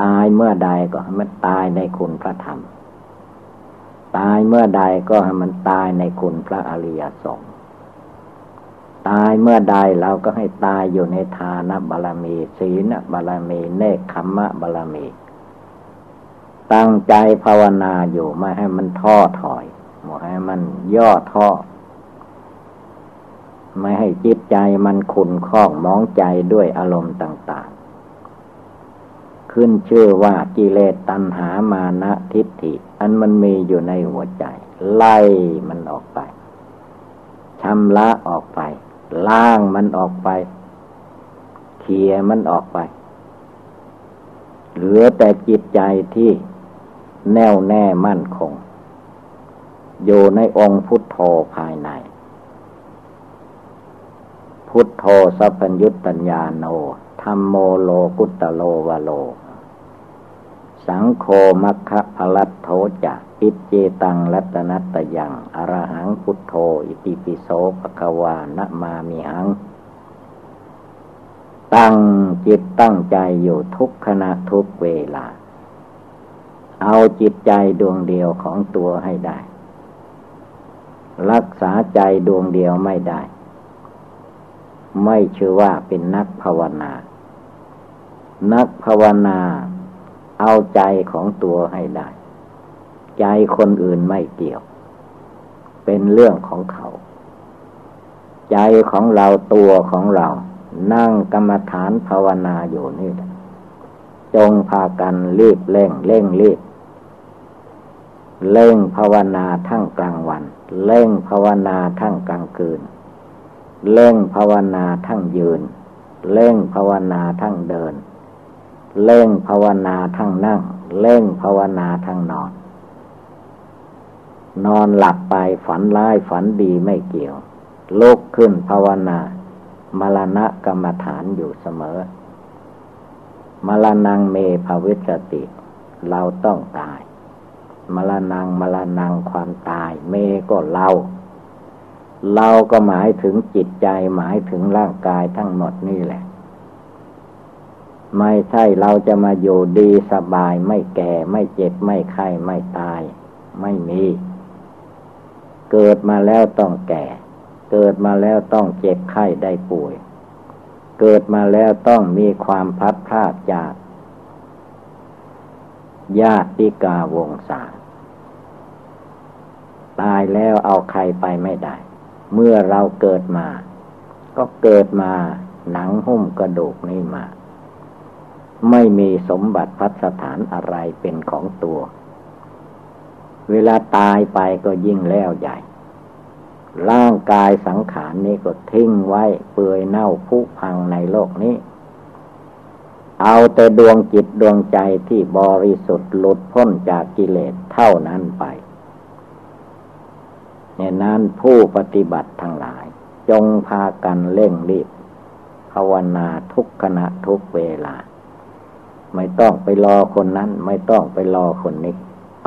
ตายเมื่อใดก็ให้มันตายในคุณพระธรรม ตายเมื่อใดก็ให้มันตายในคุณพระอริยสงฆ์ ตายเมื่อใดเราก็ให้ตายอยู่ในทานบารมี ศีลบารมี เนคขมมะบารมี ตั้งใจภาวนาอยู่ไม่ให้มันท้อถอยไม่ให้มันย่อท้อไม่ให้จิตใจมันขุนข้องมองใจด้วยอารมณ์ต่าง ๆ ขึ้นชื่อว่ากิเลสตัณหามานะทิฏฐิ อันมันมีอยู่ในหัวใจ ไล่มันออกไปชำระออกไป ล้างมันออกไปเคลียมันออกไป เหลือแต่จิตใจที่แน่วแน่มั่นคง อยู่ในองค์พุทโธภายใน พุทโธสัพพัญญุตัญญาโนธรรมโมโลกุตตโลวโล สังโฆมัคคะพลัตโธจะ อิจเจตังรัตนัตยังอรหังพุทโธ อิติปิโสภควานะมามิหัง ตั้งจิตตั้งใจอยู่ทุกขณะทุกเวลา เอาจิตใจดวงเดียวของตัวให้ได้ รักษาใจดวงเดียวไม่ได้ ไม่ชื่อว่าเป็นนักภาวนา นักภาวนา เอาใจของตัวให้ได้ ใจคนอื่นไม่เกี่ยว เป็นเรื่องของเขา ใจของเราตัวของเรา นั่งกรรมฐานภาวนาอยู่นี่จงพากันรีบเร่งเร่งรีบเร่งภาวนาทั้งกลางวัน เร่งภาวนาทั้งกลางคืน เร่งภาวนาทั้งยืน เร่งภาวนาทั้งเดิน เร่งภาวนาทั้งนั่ง เร่งภาวนาทั้งนอน นอนหลับไปฝันร้ายฝันดีไม่เกี่ยวลุกขึ้นภาวนา มรณะกรรมฐานอยู่เสมอ มรณงเมภวิสติ เราต้องตาย มรณงมรณงความตาย เมก็เรา เราก็หมายถึงจิตใจหมายถึงร่างกายทั้งหมดนี่แหละ ไม่ใช่เราจะมาอยู่ดีสบายไม่แก่ไม่เจ็บไม่ไข้ไม่ตาย ไม่มี เกิดมาแล้วต้องแก่ เกิดมาแล้วต้องเจ็บไข้ได้ป่วย เกิดมาแล้วต้องมีความพัดพลาดจากญาติกาวงศาตายแล้วเอาใครไปไม่ได้ เมื่อเราเกิดมา ก็เกิดมาหนังหุ้มกระดูกนี่มา ไม่มีสมบัติพัสถานอะไรเป็นของตัว เวลาตายไปก็ยิ่งแล้วใหญ่ ร่างกายสังขารนี้ก็ทิ้งไว้เปื่อยเน่าผุพังในโลกนี้ เอาแต่ดวงจิตดวงใจที่บริสุทธิ์หลุดพ้นจากกิเลสเท่านั้นไปเนี่ยนั้นผู้ปฏิบัติทั้งหลาย จงพากันเร่งรีบภาวนาทุกขณะทุกเวลา ไม่ต้องไปรอคนนั้น ไม่ต้องไปรอคนนี้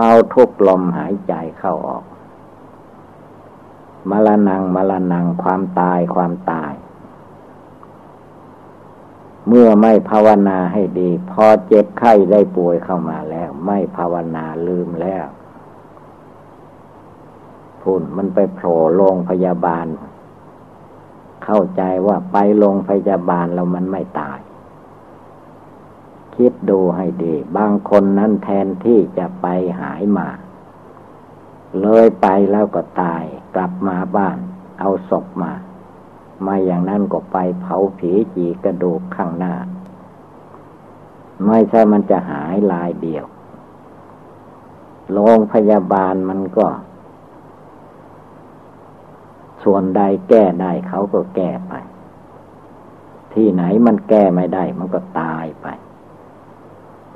เอาทุกลมหายใจเข้าออก มรณงมรณงความตายความตาย เมื่อไม่ภาวนาให้ดี พอเจ็บไข้ได้ป่วยเข้ามาแล้ว ไม่ภาวนาลืมแล้วพุ่นมันไปโผล่โรงพยาบาล เข้าใจว่าไปโรงพยาบาลแล้วมันไม่ตาย คิดดูให้ดี บางคนนั้นแทนที่จะไปหายมา เลยไปแล้วก็ตาย กลับมาบ้าน เอาศพมา มาอย่างนั้นก็ไปเผาผีจีกระดูกข้างหน้า ไม่ใช่มันจะหายลายเดียว โรงพยาบาลมันก็ ส่วนใดแก้ได้เขาก็แก้ไปที่ไหนมันแก้ไม่ได้มันก็ตายไป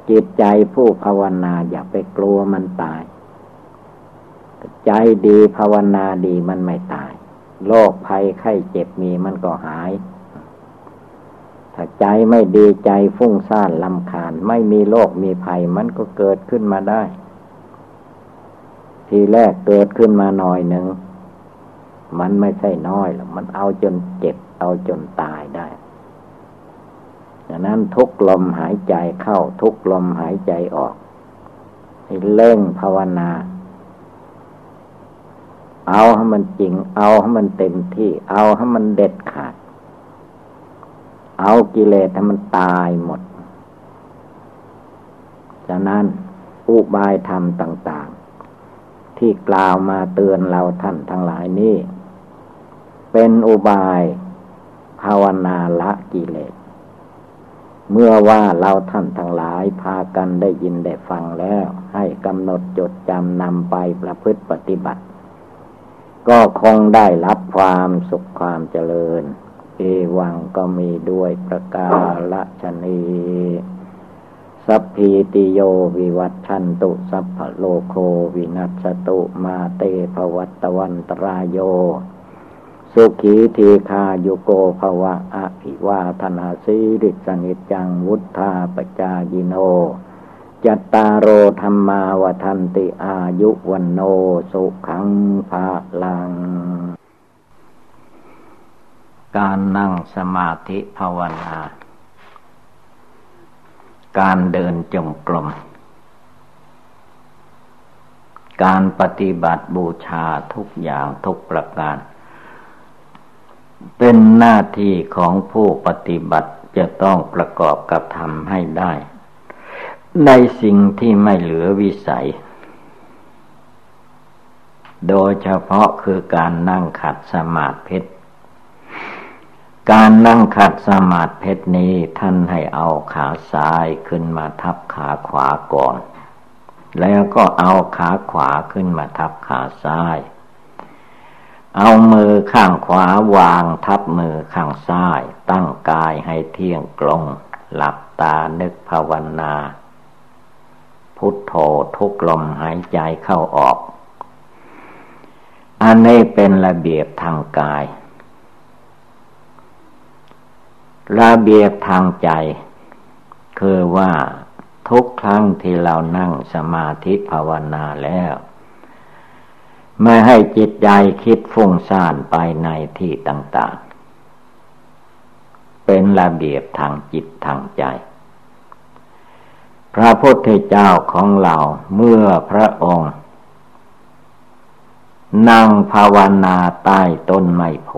จิตใจผู้ภาวนาอย่าไปกลัวมันตาย ใจดีภาวนาดีมันไม่ตาย โรคภัยไข้เจ็บมีมันก็หาย ถ้าใจไม่ดีใจฟุ้งซ่านลำคาญ ไม่มีโรคมีภัยมันก็เกิดขึ้นมาได้ ทีแรกเกิดขึ้นมาหน่อยหนึ่ง มันไม่ใช่น้อยหรอกมันเอาจนเจ็บเอาจนตายได้ ดังนั้นทุกลมหายใจเข้าทุกลมหายใจออกให้เล่งภาวนา เอาให้มันจริง เอาให้มันเต็มที่ เอาให้มันเด็ดขาด เอากิเลสให้มันตายหมดฉะนั้นอุบายธรรมต่าง ๆ ที่กล่าวมาเตือนเราท่านทั้งหลายนี้ เป็นอุบายภาวนาละกิเลส เมื่อว่าเราท่านทั้งหลายพากันได้ยินได้ฟังแล้ว ให้กำหนดจดจำนำไปประพฤติปฏิบัติ ก็คงได้รับความสุขความเจริญ เอวังก็มีด้วยประกาศชนีสัพพีติโยวิวัตชันตุ สัพพโลโควินัสตุมาเตภวัตวันตรายโย สุขีทีคาโยโกภวะอภิวาธนาสีริสนิจังวุธาปจายิโน จัตตารโอธรรมาวทันติอายุวันโนสุขังภาลัง การนั่งสมาธิภาวนา การเดินจงกรม การปฏิบัติบูชาทุกอย่างทุกประการ เป็นหน้าที่ของผู้ปฏิบัติจะต้องประกอบกับทำให้ได้ ในสิ่งที่ไม่เหลือวิสัย โดยเฉพาะคือการนั่งขัดสมาธิการนั่งขัดสมาธินี้ท่านให้เอาขาซ้ายขึ้นมาทับขาขวาก่อน แล้วก็เอาขาขวาขึ้นมาทับขาซ้าย เอามือข้างขวาวางทับมือข้างซ้าย ตั้งกายให้เที่ยงตรง หลับตานึกภาวนา พุทโธทุกลมหายใจเข้าออก อันนี้เป็นระเบียบทางกาย ระเบียบทางใจ คือว่าทุกครั้งที่เรานั่งสมาธิภาวนาแล้ว ไม่ให้จิตใจคิดฟุ้งซ่านไปในที่ต่างๆ เป็นระเบียบทางจิตทางใจ พระพุทธเจ้าของเราเมื่อพระองค์ นั่งภาวนาใต้ต้นไมโพ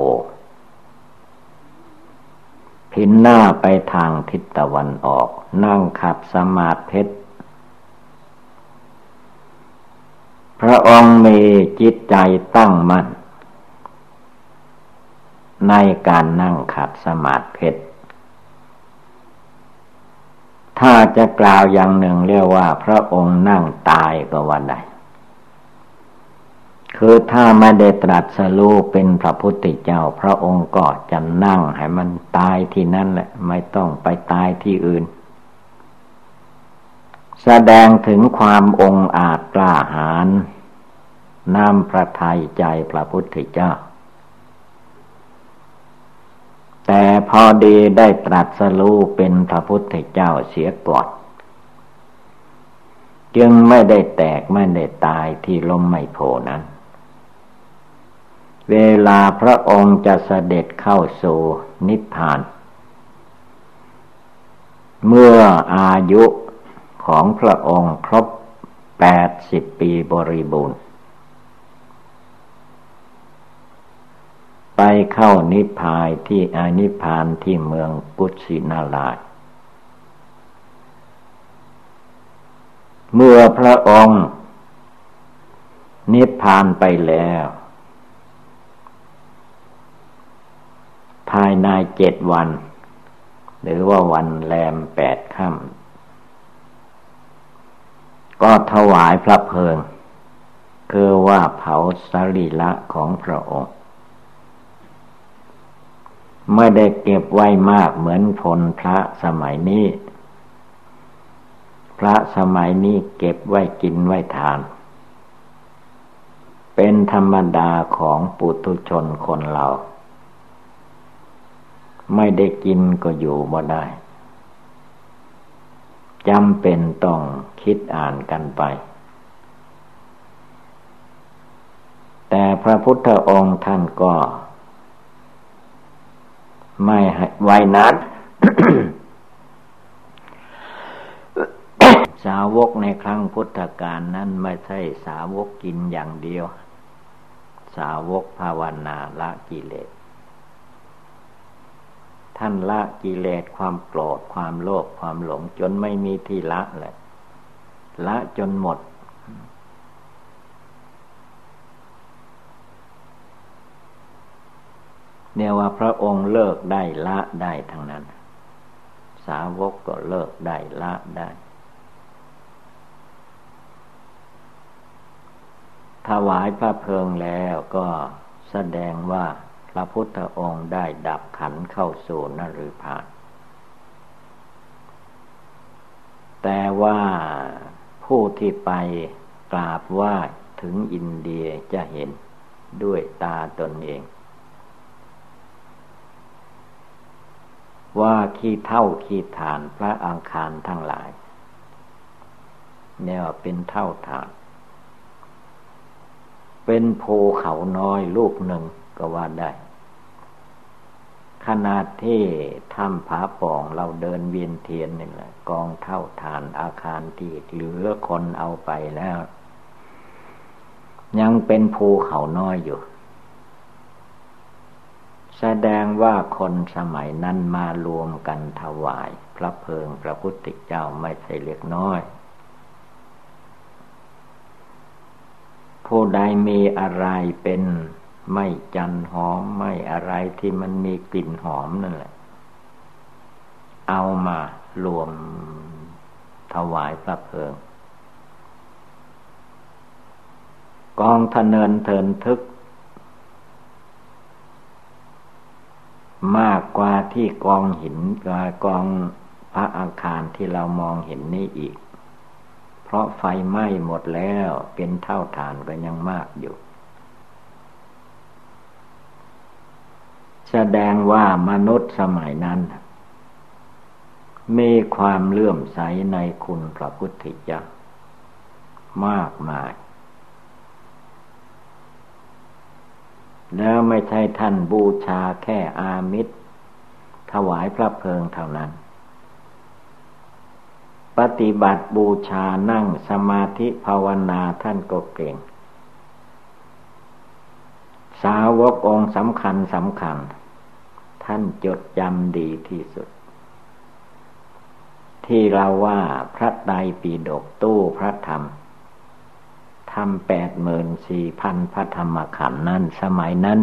พินหน้าไปทางทิศตะวันออก นั่งขัดสมาธิ พระองค์มีจิตใจตั้งมั่น ในการนั่งขัดสมาธิถ้าจะกล่าวอย่างหนึ่งเรียกว่า พระองค์นั่งตายก็วันใดคือถ้าไม่ได้ตรัสรู้เป็นพระพุทธเจ้า พระองค์ก็จะนั่งให้มันตายที่นั่นแหละ ไม่ต้องไปตายที่อื่น แสดงถึงความองอาจกล้าหาญน้ำพระทัยใจพระพุทธเจ้า แต่พอดีได้ตรัสรู้เป็นพระพุทธเจ้าเสียก่อนจึงไม่ได้แตกไม่ได้ตายที่ลมไม่โพนั้น เวลาพระองค์จะเสด็จเข้าสู่นิพพาน เมื่ออายุ ของพระองค์ครบแปดสิบปีบริบูรณ์ ไปเข้านิพพานที่อานิพพานที่เมืองกุสินาลาเมื่อพระองค์ นิพพานไปแล้ว ภายในเจ็ดวัน หรือว่าวันแรมแปดค่ำ ก็ถวายพระเพลิง คือว่าเผาสรีละของพระองค์ ไม่ได้เก็บไว้มากเหมือนผลพระสมัยนี้ พระสมัยนี้เก็บไว้กินไว้ทาน เป็นธรรมดาของปุถุชนคนเรา ไม่ได้กินก็อยู่บ่ได้ จำเป็นต้องคิดอ่านกันไป แต่พระพุทธองค์ท่านก็ ไม่ไวนั้นสาวกในครั้งพุทธกาลนั้นไม่ใช่สาวกกินอย่างเดียว สาวกภาวนาละกิเลส ท่านละกิเลสความโกรธความโลภความหลง จนไม่มีที่ละเลยละจนหมด เนี่ยว่าพระองค์เลิกได้ละได้ทั้งนั้น สาวกก็เลิกได้ละได้ถวายพระเพลิงแล้วก็แสดงว่า พระพุทธองค์ได้ดับขันเข้าสู่นฤพานแต่ว่าผู้ที่ไปกราบไหว้ถึงอินเดียจะเห็นด้วยตาตนเอง ว่าขี้เท่าขี้ฐานพระอังคารทั้งหลายเนี่ยเป็นเท่าฐาน เป็นโพเขาน้อยลูกหนึ่งก็ว่าได้ ขนาดที่ถ้ำผาป่องเราเดินเวียนเทียนนี่แหละ กองเท่าฐานอาคารที่เหลือคนเอาไปแล้ว ยังเป็นภูเขาน้อยอยู่ แสดงว่าคนสมัยนั้นมารวมกันถวาย พระเพลิงพระพุทธเจ้าไม่ใช่เล็กน้อยผู้ใดมีอะไรเป็น ไม่จันหอมไม่อะไรที่มันมีกลิ่นหอมนั่นแหละ เอามารวมถวายพระเพลิง กองทะเนินเทินทึก มากกว่าที่กองหินกองพระอาคารที่เรามองเห็นนี่อีก เพราะไฟไหม้หมดแล้วเป็นเท่าฐานก็ยังมากอยู่ แสดงว่ามนุษย์สมัยนั้น มีความเลื่อมใสในคุณพระพุทธเจ้ามากมาย แล้วไม่ใช่ท่านบูชาแค่อามิตร ถวายพระเพลิงเท่านั้น ปฏิบัติบูชานั่งสมาธิภาวนาท่านก็เก่ง สาวกองสำคัญสำคัญ ท่านจดจำดีที่สุด ที่เราว่าพระไตรปิฎกตู้พระธรรมทำแปดหมื่นสี่พันพระธรรมขันธ์นั้นสมัยนั้น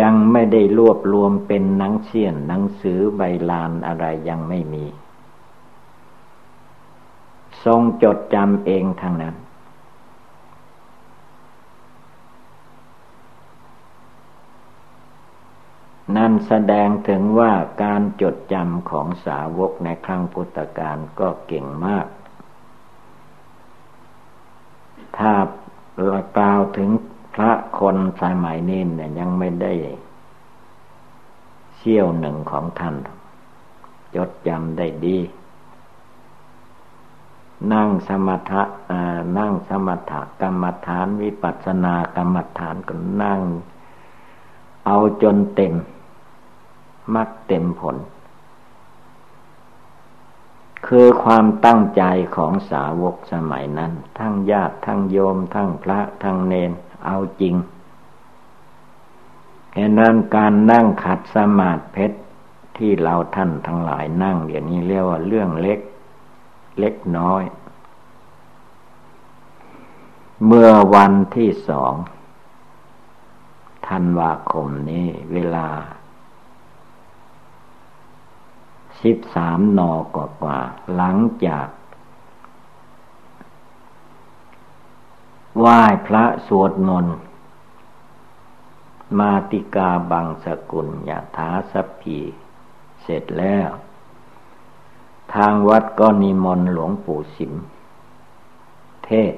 ยังไม่ได้รวบรวมเป็นหนังเสียนหนังสือใบลานอะไรยังไม่มี ทรงจดจำเองทางนั้น นั่นแสดงถึงว่าการจดจำของสาวกในครั้งพุทธกาลก็เก่งมาก ถ้ากล่าวถึงพระคนสมัยนี้เนี่ยยังไม่ได้เชี่ยวหนึ่งของท่าน จดจำได้ดี นั่งสมถะนั่งสมถะกรรมฐานวิปัสสนากรรมฐานก็นั่งเอาจนเต็ม มักเต็มผล คือความตั้งใจของสาวกสมัยนั้น ทั้งญาติทั้งโยม ทั้งพระทั้งเนนเอาจริงแค่นั้นการนั่งขัดสมาธิเพชรที่เราท่านทั้งหลายนั่งอย่างนี้เรียกว่าเรื่องเล็ก เล็กน้อย เมื่อวันที่สองธันวาคมนี้เวลา สิบสามนอกว่า หลังจากไหว้พระสวดมนต์มาติกาบังสกุลยะถาสัพพีเสร็จแล้ว ทางวัดก็นิมนต์หลวงปู่สิม เทศ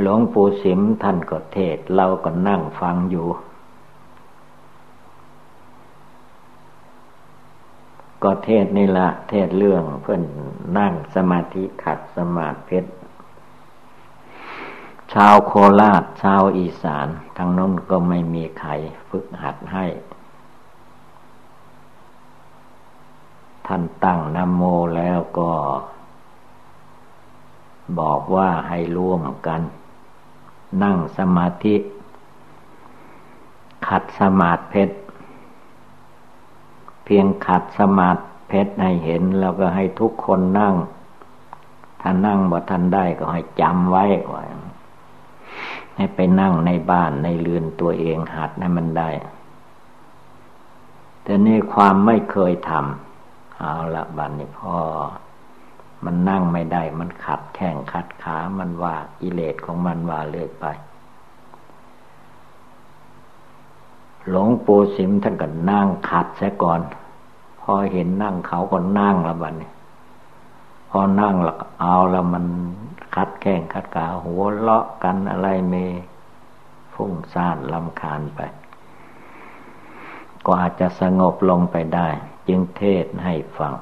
หลวงปู่สิมท่านก็เทศ เราก็นั่งฟังอยู่ ก็เทศนี่ละเทศเรื่องเพื่อนนั่งสมาธิขัดสมาธิเพชรชาวโคราชชาวอีสานทางนั้นก็ไม่มีใครฝึกหัดให้ ท่านตั้งนโมแล้วก็ บอกว่าให้ร่วมกัน นั่งสมาธิ ขัดสมาธิเพชร เพียงขัดสมาธิเพชรให้เห็นแล้วก็ให้ทุกคนนั่ง ถ้านั่งบ่ทันได้ก็ให้จำไว้ว่าให้ไปนั่งในบ้านในเรือนตัวเองหัดให้มันได้ แต่นี่ความไม่เคยทำเอาละบันนี้พ่อ มันนั่งไม่ได้ มันขัดแข้งขัดขา มันว่ากิเลสของมันว่าเลื่อยไป หลวงปู่สิมท่านก็นั่งขัดซะก่อน พอเห็นนั่งเขาก็นั่งละบันนี้พอนั่งล้วเอาล้วมันคัดแข้งคัดขาหัวเลาะกันอะไรเมฟุ้งซ่านลำคาญไป ก็อาจจะสงบลงไปได้ จึงเทศให้ฟัง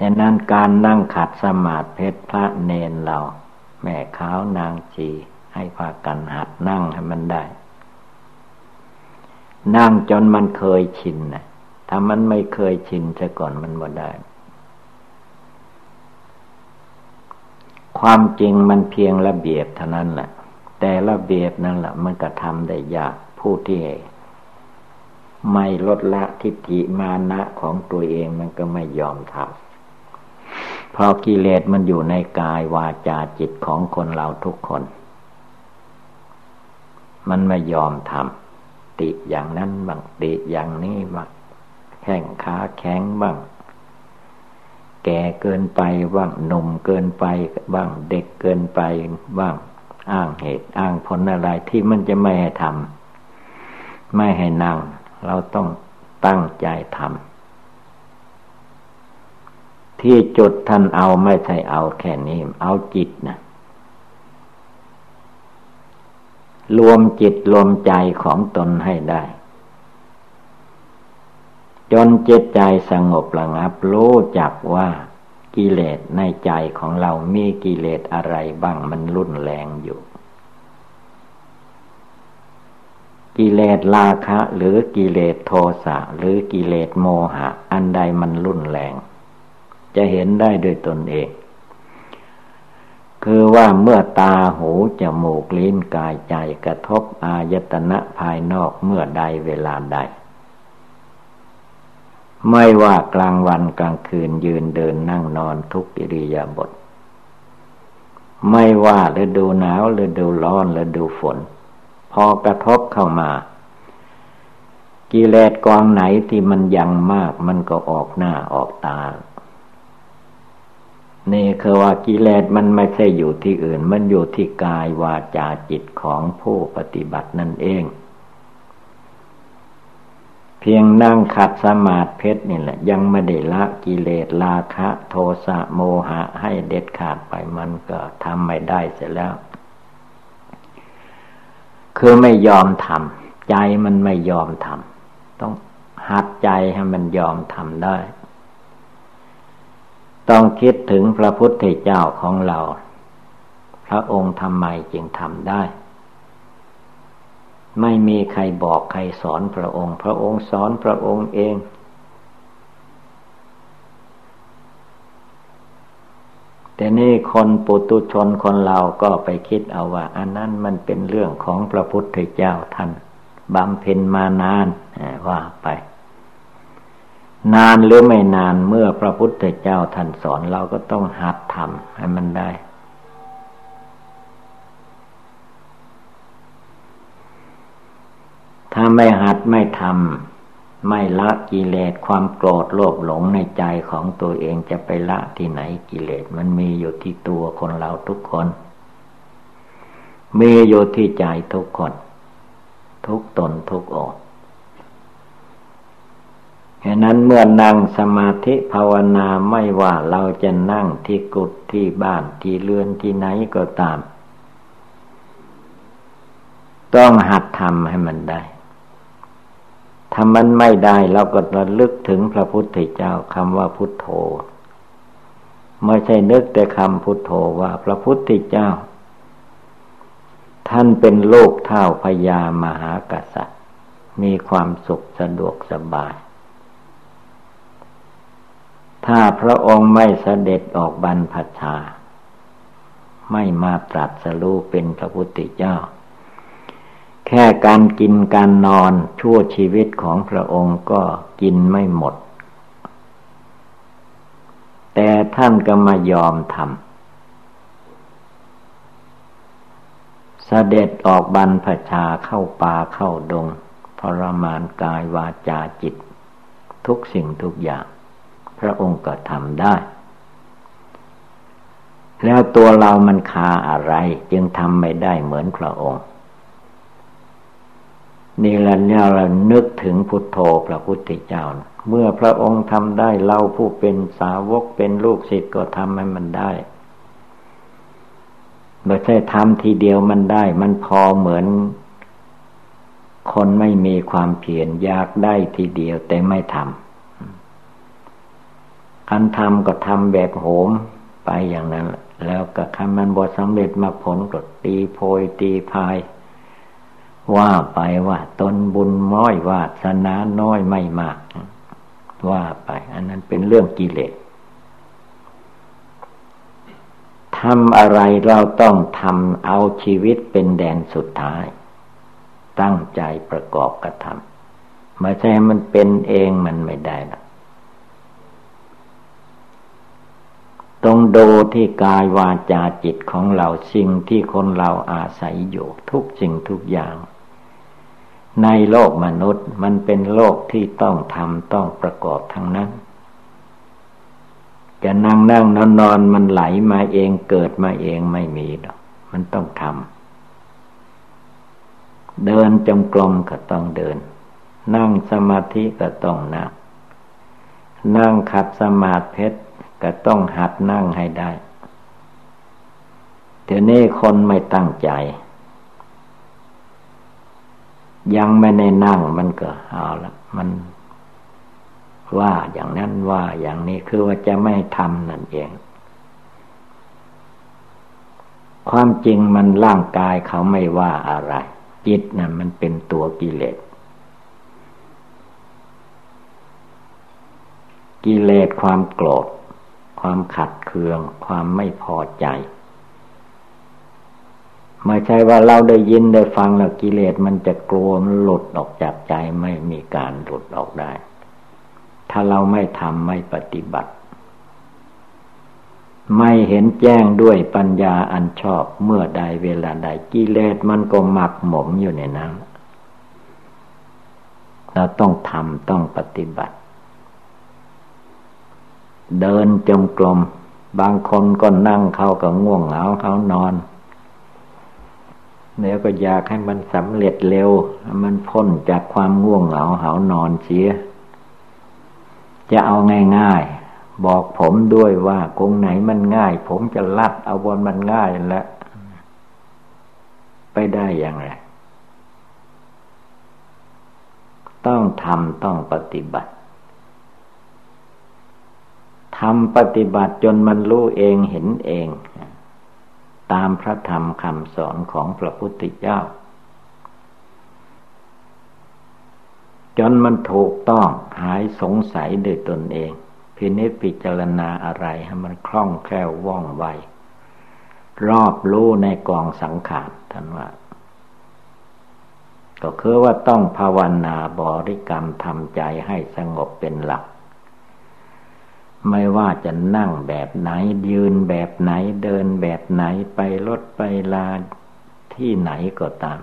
ดังนั้นการนั่งขัดสมาธิเพชรพระเนนเรา แม่ขาวนางจี ให้พากันหัดนั่งให้มันได้ นั่งจนมันเคยชินนะถ้ามันไม่เคยชินซะก่อนมันบ่ได้ ความจริงมันเพียงระเบียบเท่านั้นแหละแต่ระเบียบนั่นแหละมันก็ทำได้ยากผู้ที่ไม่ลดละทิฏฐิมานะของตัวเองมันก็ไม่ยอมทำเพราะกิเลสมันอยู่ในกายวาจาจิตของคนเราทุกคน มันไม่ยอมทำติอย่างนั้นบ้างติอย่างนี้บ้างแข้งขาแข็งบ้าง แก่เกินไปบ้างหนุ่มเกินไปบ้าง เด็กเกินไปบ้าง อ้างเหตุอ้างผลอะไรที่มันจะไม่ให้ทำไม่ให้นั่ง เราต้องตั้งใจทำที่จุดท่านเอาไม่ใช่เอาแค่นี้ เอาจิตนะ รวมจิตรวมใจของตนให้ได้ จนจิตใจสงบระงับรู้จักว่ากิเลสในใจของเรามีกิเลสอะไรบ้างมันรุนแรงอยู่ กิเลสราคะ หรือกิเลสโทสะ หรือกิเลสโมหะ อันใดมันรุนแรง จะเห็นได้ด้วยตนเอง คือว่าเมื่อตาหูจมูกลิ้นกายใจกระทบอายตนะภายนอกเมื่อใดเวลาใด ไม่ว่ากลางวันกลางคืนยืนเดินนั่งนอนทุกอิริยาบถไม่ว่าฤดูหนาวฤดูร้อนฤดูฝน พอกระทบเข้ามา กิเลสกองไหนที่มันยังมากมันก็ออกหน้าออกตา นี่คือว่ากิเลสมันไม่ใช่อยู่ที่อื่น มันอยู่ที่กายวาจาจิตของผู้ปฏิบัตินั่นเอง เพียงนั่งขัดสมาธิเพชรนี่แหละ ยังไม่ได้ละกิเลสราคะ โทสะโมหะให้เด็ดขาดไปมันก็ทำไม่ได้เสร็จแล้ว คือไม่ยอมทำใจมันไม่ยอมทำต้องหัดใจให้มันยอมทำได้ ต้องคิดถึงพระพุทธเจ้าของเรา พระองค์ทำไมจึงทำได้ ไม่มีใครบอกใครสอนพระองค์ พระองค์สอนพระองค์เอง แต่นี่คนปุตุชนคนเราก็ไปคิดเอาว่า อันนั้นมันเป็นเรื่องของพระพุทธเจ้าท่านบำเพ็ญมานานว่าไป นานหรือไม่นานเมื่อพระพุทธเจ้าท่านสอนเราก็ต้องหัดทำให้มันได้ ถ้าไม่หัดไม่ทำไม่ละกิเลสความโกรธโลภหลงในใจของตัวเองจะไปละที่ไหนกิเลสมันมีอยู่ที่ตัวคนเราทุกคน มีอยู่ที่ใจทุกคน ทุกตนทุกอก ฉะนั้นเมื่อนั่งสมาธิภาวนาไม่ว่าเราจะนั่งที่กุฏที่บ้านที่เรือนที่ไหนก็ตาม ต้องหัดทำให้มันได้ถ้ามันไม่ได้เราก็ระลึกถึงพระพุทธเจ้าคำว่าพุทโธ ไม่ใช่นึกแต่คำพุทโธว่าพระพุทธเจ้า ท่านเป็นโลกเท่าพญามหากษัตริย์ มีความสุขสะดวกสบาย ถ้าพระองค์ไม่เสด็จออกบรรพชา ไม่มาตรัสรู้เป็นพระพุทธเจ้า แค่การกินการนอนชั่วชีวิตของพระองค์ก็กินไม่หมด แต่ท่านก็มายอมทำเสด็จออกบรรพชาเข้าป่าเข้าดงทรมานกายวาจาจิต ทุกสิ่งทุกอย่าง พระองค์ก็ทำได้ แล้วตัวเรามันคาอะไร จึงทำไม่ได้เหมือนพระองค์นี่แหละเนี่ยเรานึกถึงพุทโธพระพุทธเจ้า เมื่อพระองค์ทำได้เราผู้เป็นสาวกเป็นลูกศิษย์ก็ทำให้มันได้ไม่ใช่ทำทีเดียวมันได้ มันพอเหมือน คนไม่มีความเพียรอยากได้ทีเดียวแต่ไม่ทำ คันทำก็ทำแบบโหมไปอย่างนั้น แล้วก็คำมันบทสำเร็จมาผลก็ตีโพยตีพาย ว่าไปว่าตนบุญน้อยวาสนาน้อยไม่มาก ว่าไป อันนั้นเป็นเรื่องกิเลสทำอะไรเราต้องทำเอาชีวิตเป็นแดนสุดท้าย ตั้งใจประกอบกระทำไม่ใช่มันเป็นเองมันไม่ได้นะ ต้องดูที่กายวาจาจิตของเราสิ่งที่คนเราอาศัยอยู่ ทุกสิ่งทุกอย่าง ในโลกมนุษย์มันเป็นโลกที่ต้องทำต้องประกอบทั้งนั้น จะนั่งนั่งนอนนอนมันไหลมาเองเกิดมาเองไม่มีหรอกมันต้องทำเดินจงกรมก็ต้องเดิน นั่งสมาธิก็ต้องนั่งนั่งขัดสมาธิ ก็ต้องหัดนั่งให้ได้เดี๋ยวนี้คนไม่ตั้งใจ ยังไม่ได้นั่งมันก็เอาละมันว่าอย่างนั้นว่าอย่างนี้คือว่าจะไม่ทำนั่นเอง ความจริงมันร่างกายเขาไม่ว่าอะไร จิตนั่นมันเป็นตัวกิเลสกิเลสความโกรธ ความขัดเคือง ความไม่พอใจ ไม่ใช่ว่าเราได้ยินได้ฟังแล้วกิเลสมันจะกลัวมันหลุดออกจากใจไม่มีการหลุดออกได้ ถ้าเราไม่ทำไม่ปฏิบัติ ไม่เห็นแจ้งด้วยปัญญาอันชอบเมื่อใดเวลาใดกิเลสมันก็หมักหมมอยู่ในนั้นเราต้องทำต้องปฏิบัติ เดินจมกลมบางคนก็นั่งเขาก็ง่วงเหงาเขานอนแล้วก็อยากให้มันสำเร็จเร็ว มันพ้นจากความง่วงเหงาเหานอนเสีย จะเอาง่ายๆ บอกผมด้วยว่าคงไหนมันง่าย ผมจะลัดเอาบนมันง่ายแล้วไปได้อย่างไร ต้องทำต้องปฏิบัติำปฏิบัติจนมันรู้เองเห็นเอง ตามพระธรรมคำสอนของพระพุทธเจ้า จนมันถูกต้องหายสงสัยด้วยตนเอง พินิจพิจารณาอะไรให้มันคล่องแคล่วว่องไว รอบรู้ในกองสังขารท่านว่าก็คือว่าต้องภาวนาบริกรรมทำใจให้สงบเป็นหลัก ไม่ว่าจะนั่งแบบไหน ยืนแบบไหนเดินแบบไหนไปรถไปลาที่ไหนก็ตาม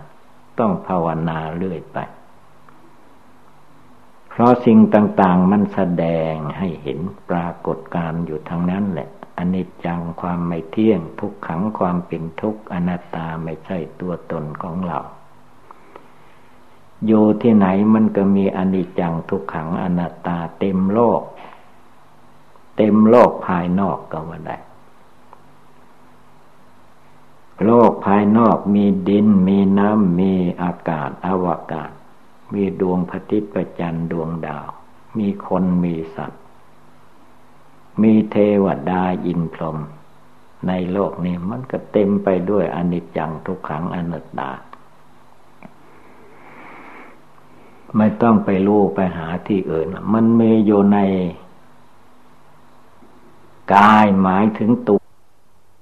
ต้องภาวนาเรื่อยไป เพราะสิ่งต่าง ๆ มันแสดงให้เห็นปรากฏการอยู่ทางนั้นแหละอนิจจังความไม่เที่ยง ทุกขังความเป็นทุกข์อนัตตาไม่ใช่ตัวตนของเราอยู่ที่ไหนมันก็มีอนิจจังทุกขังอนัตตาเต็มโลก เต็มโลกภายนอกก็ว่าได้ โลกภายนอกมีดิน มีน้ำ มีอากาศอวกาศ มีดวงพระทิตย์ประจันดวงดาว มีคนมีสัตว์ มีเทวดาอินพรหมในโลกนี้มันก็เต็มไปด้วยอนิจจังทุกขังอนัตตา ไม่ต้องไปรู้ไปหาที่อื่น มันมีอยู่ใน กายหมายถึงตัว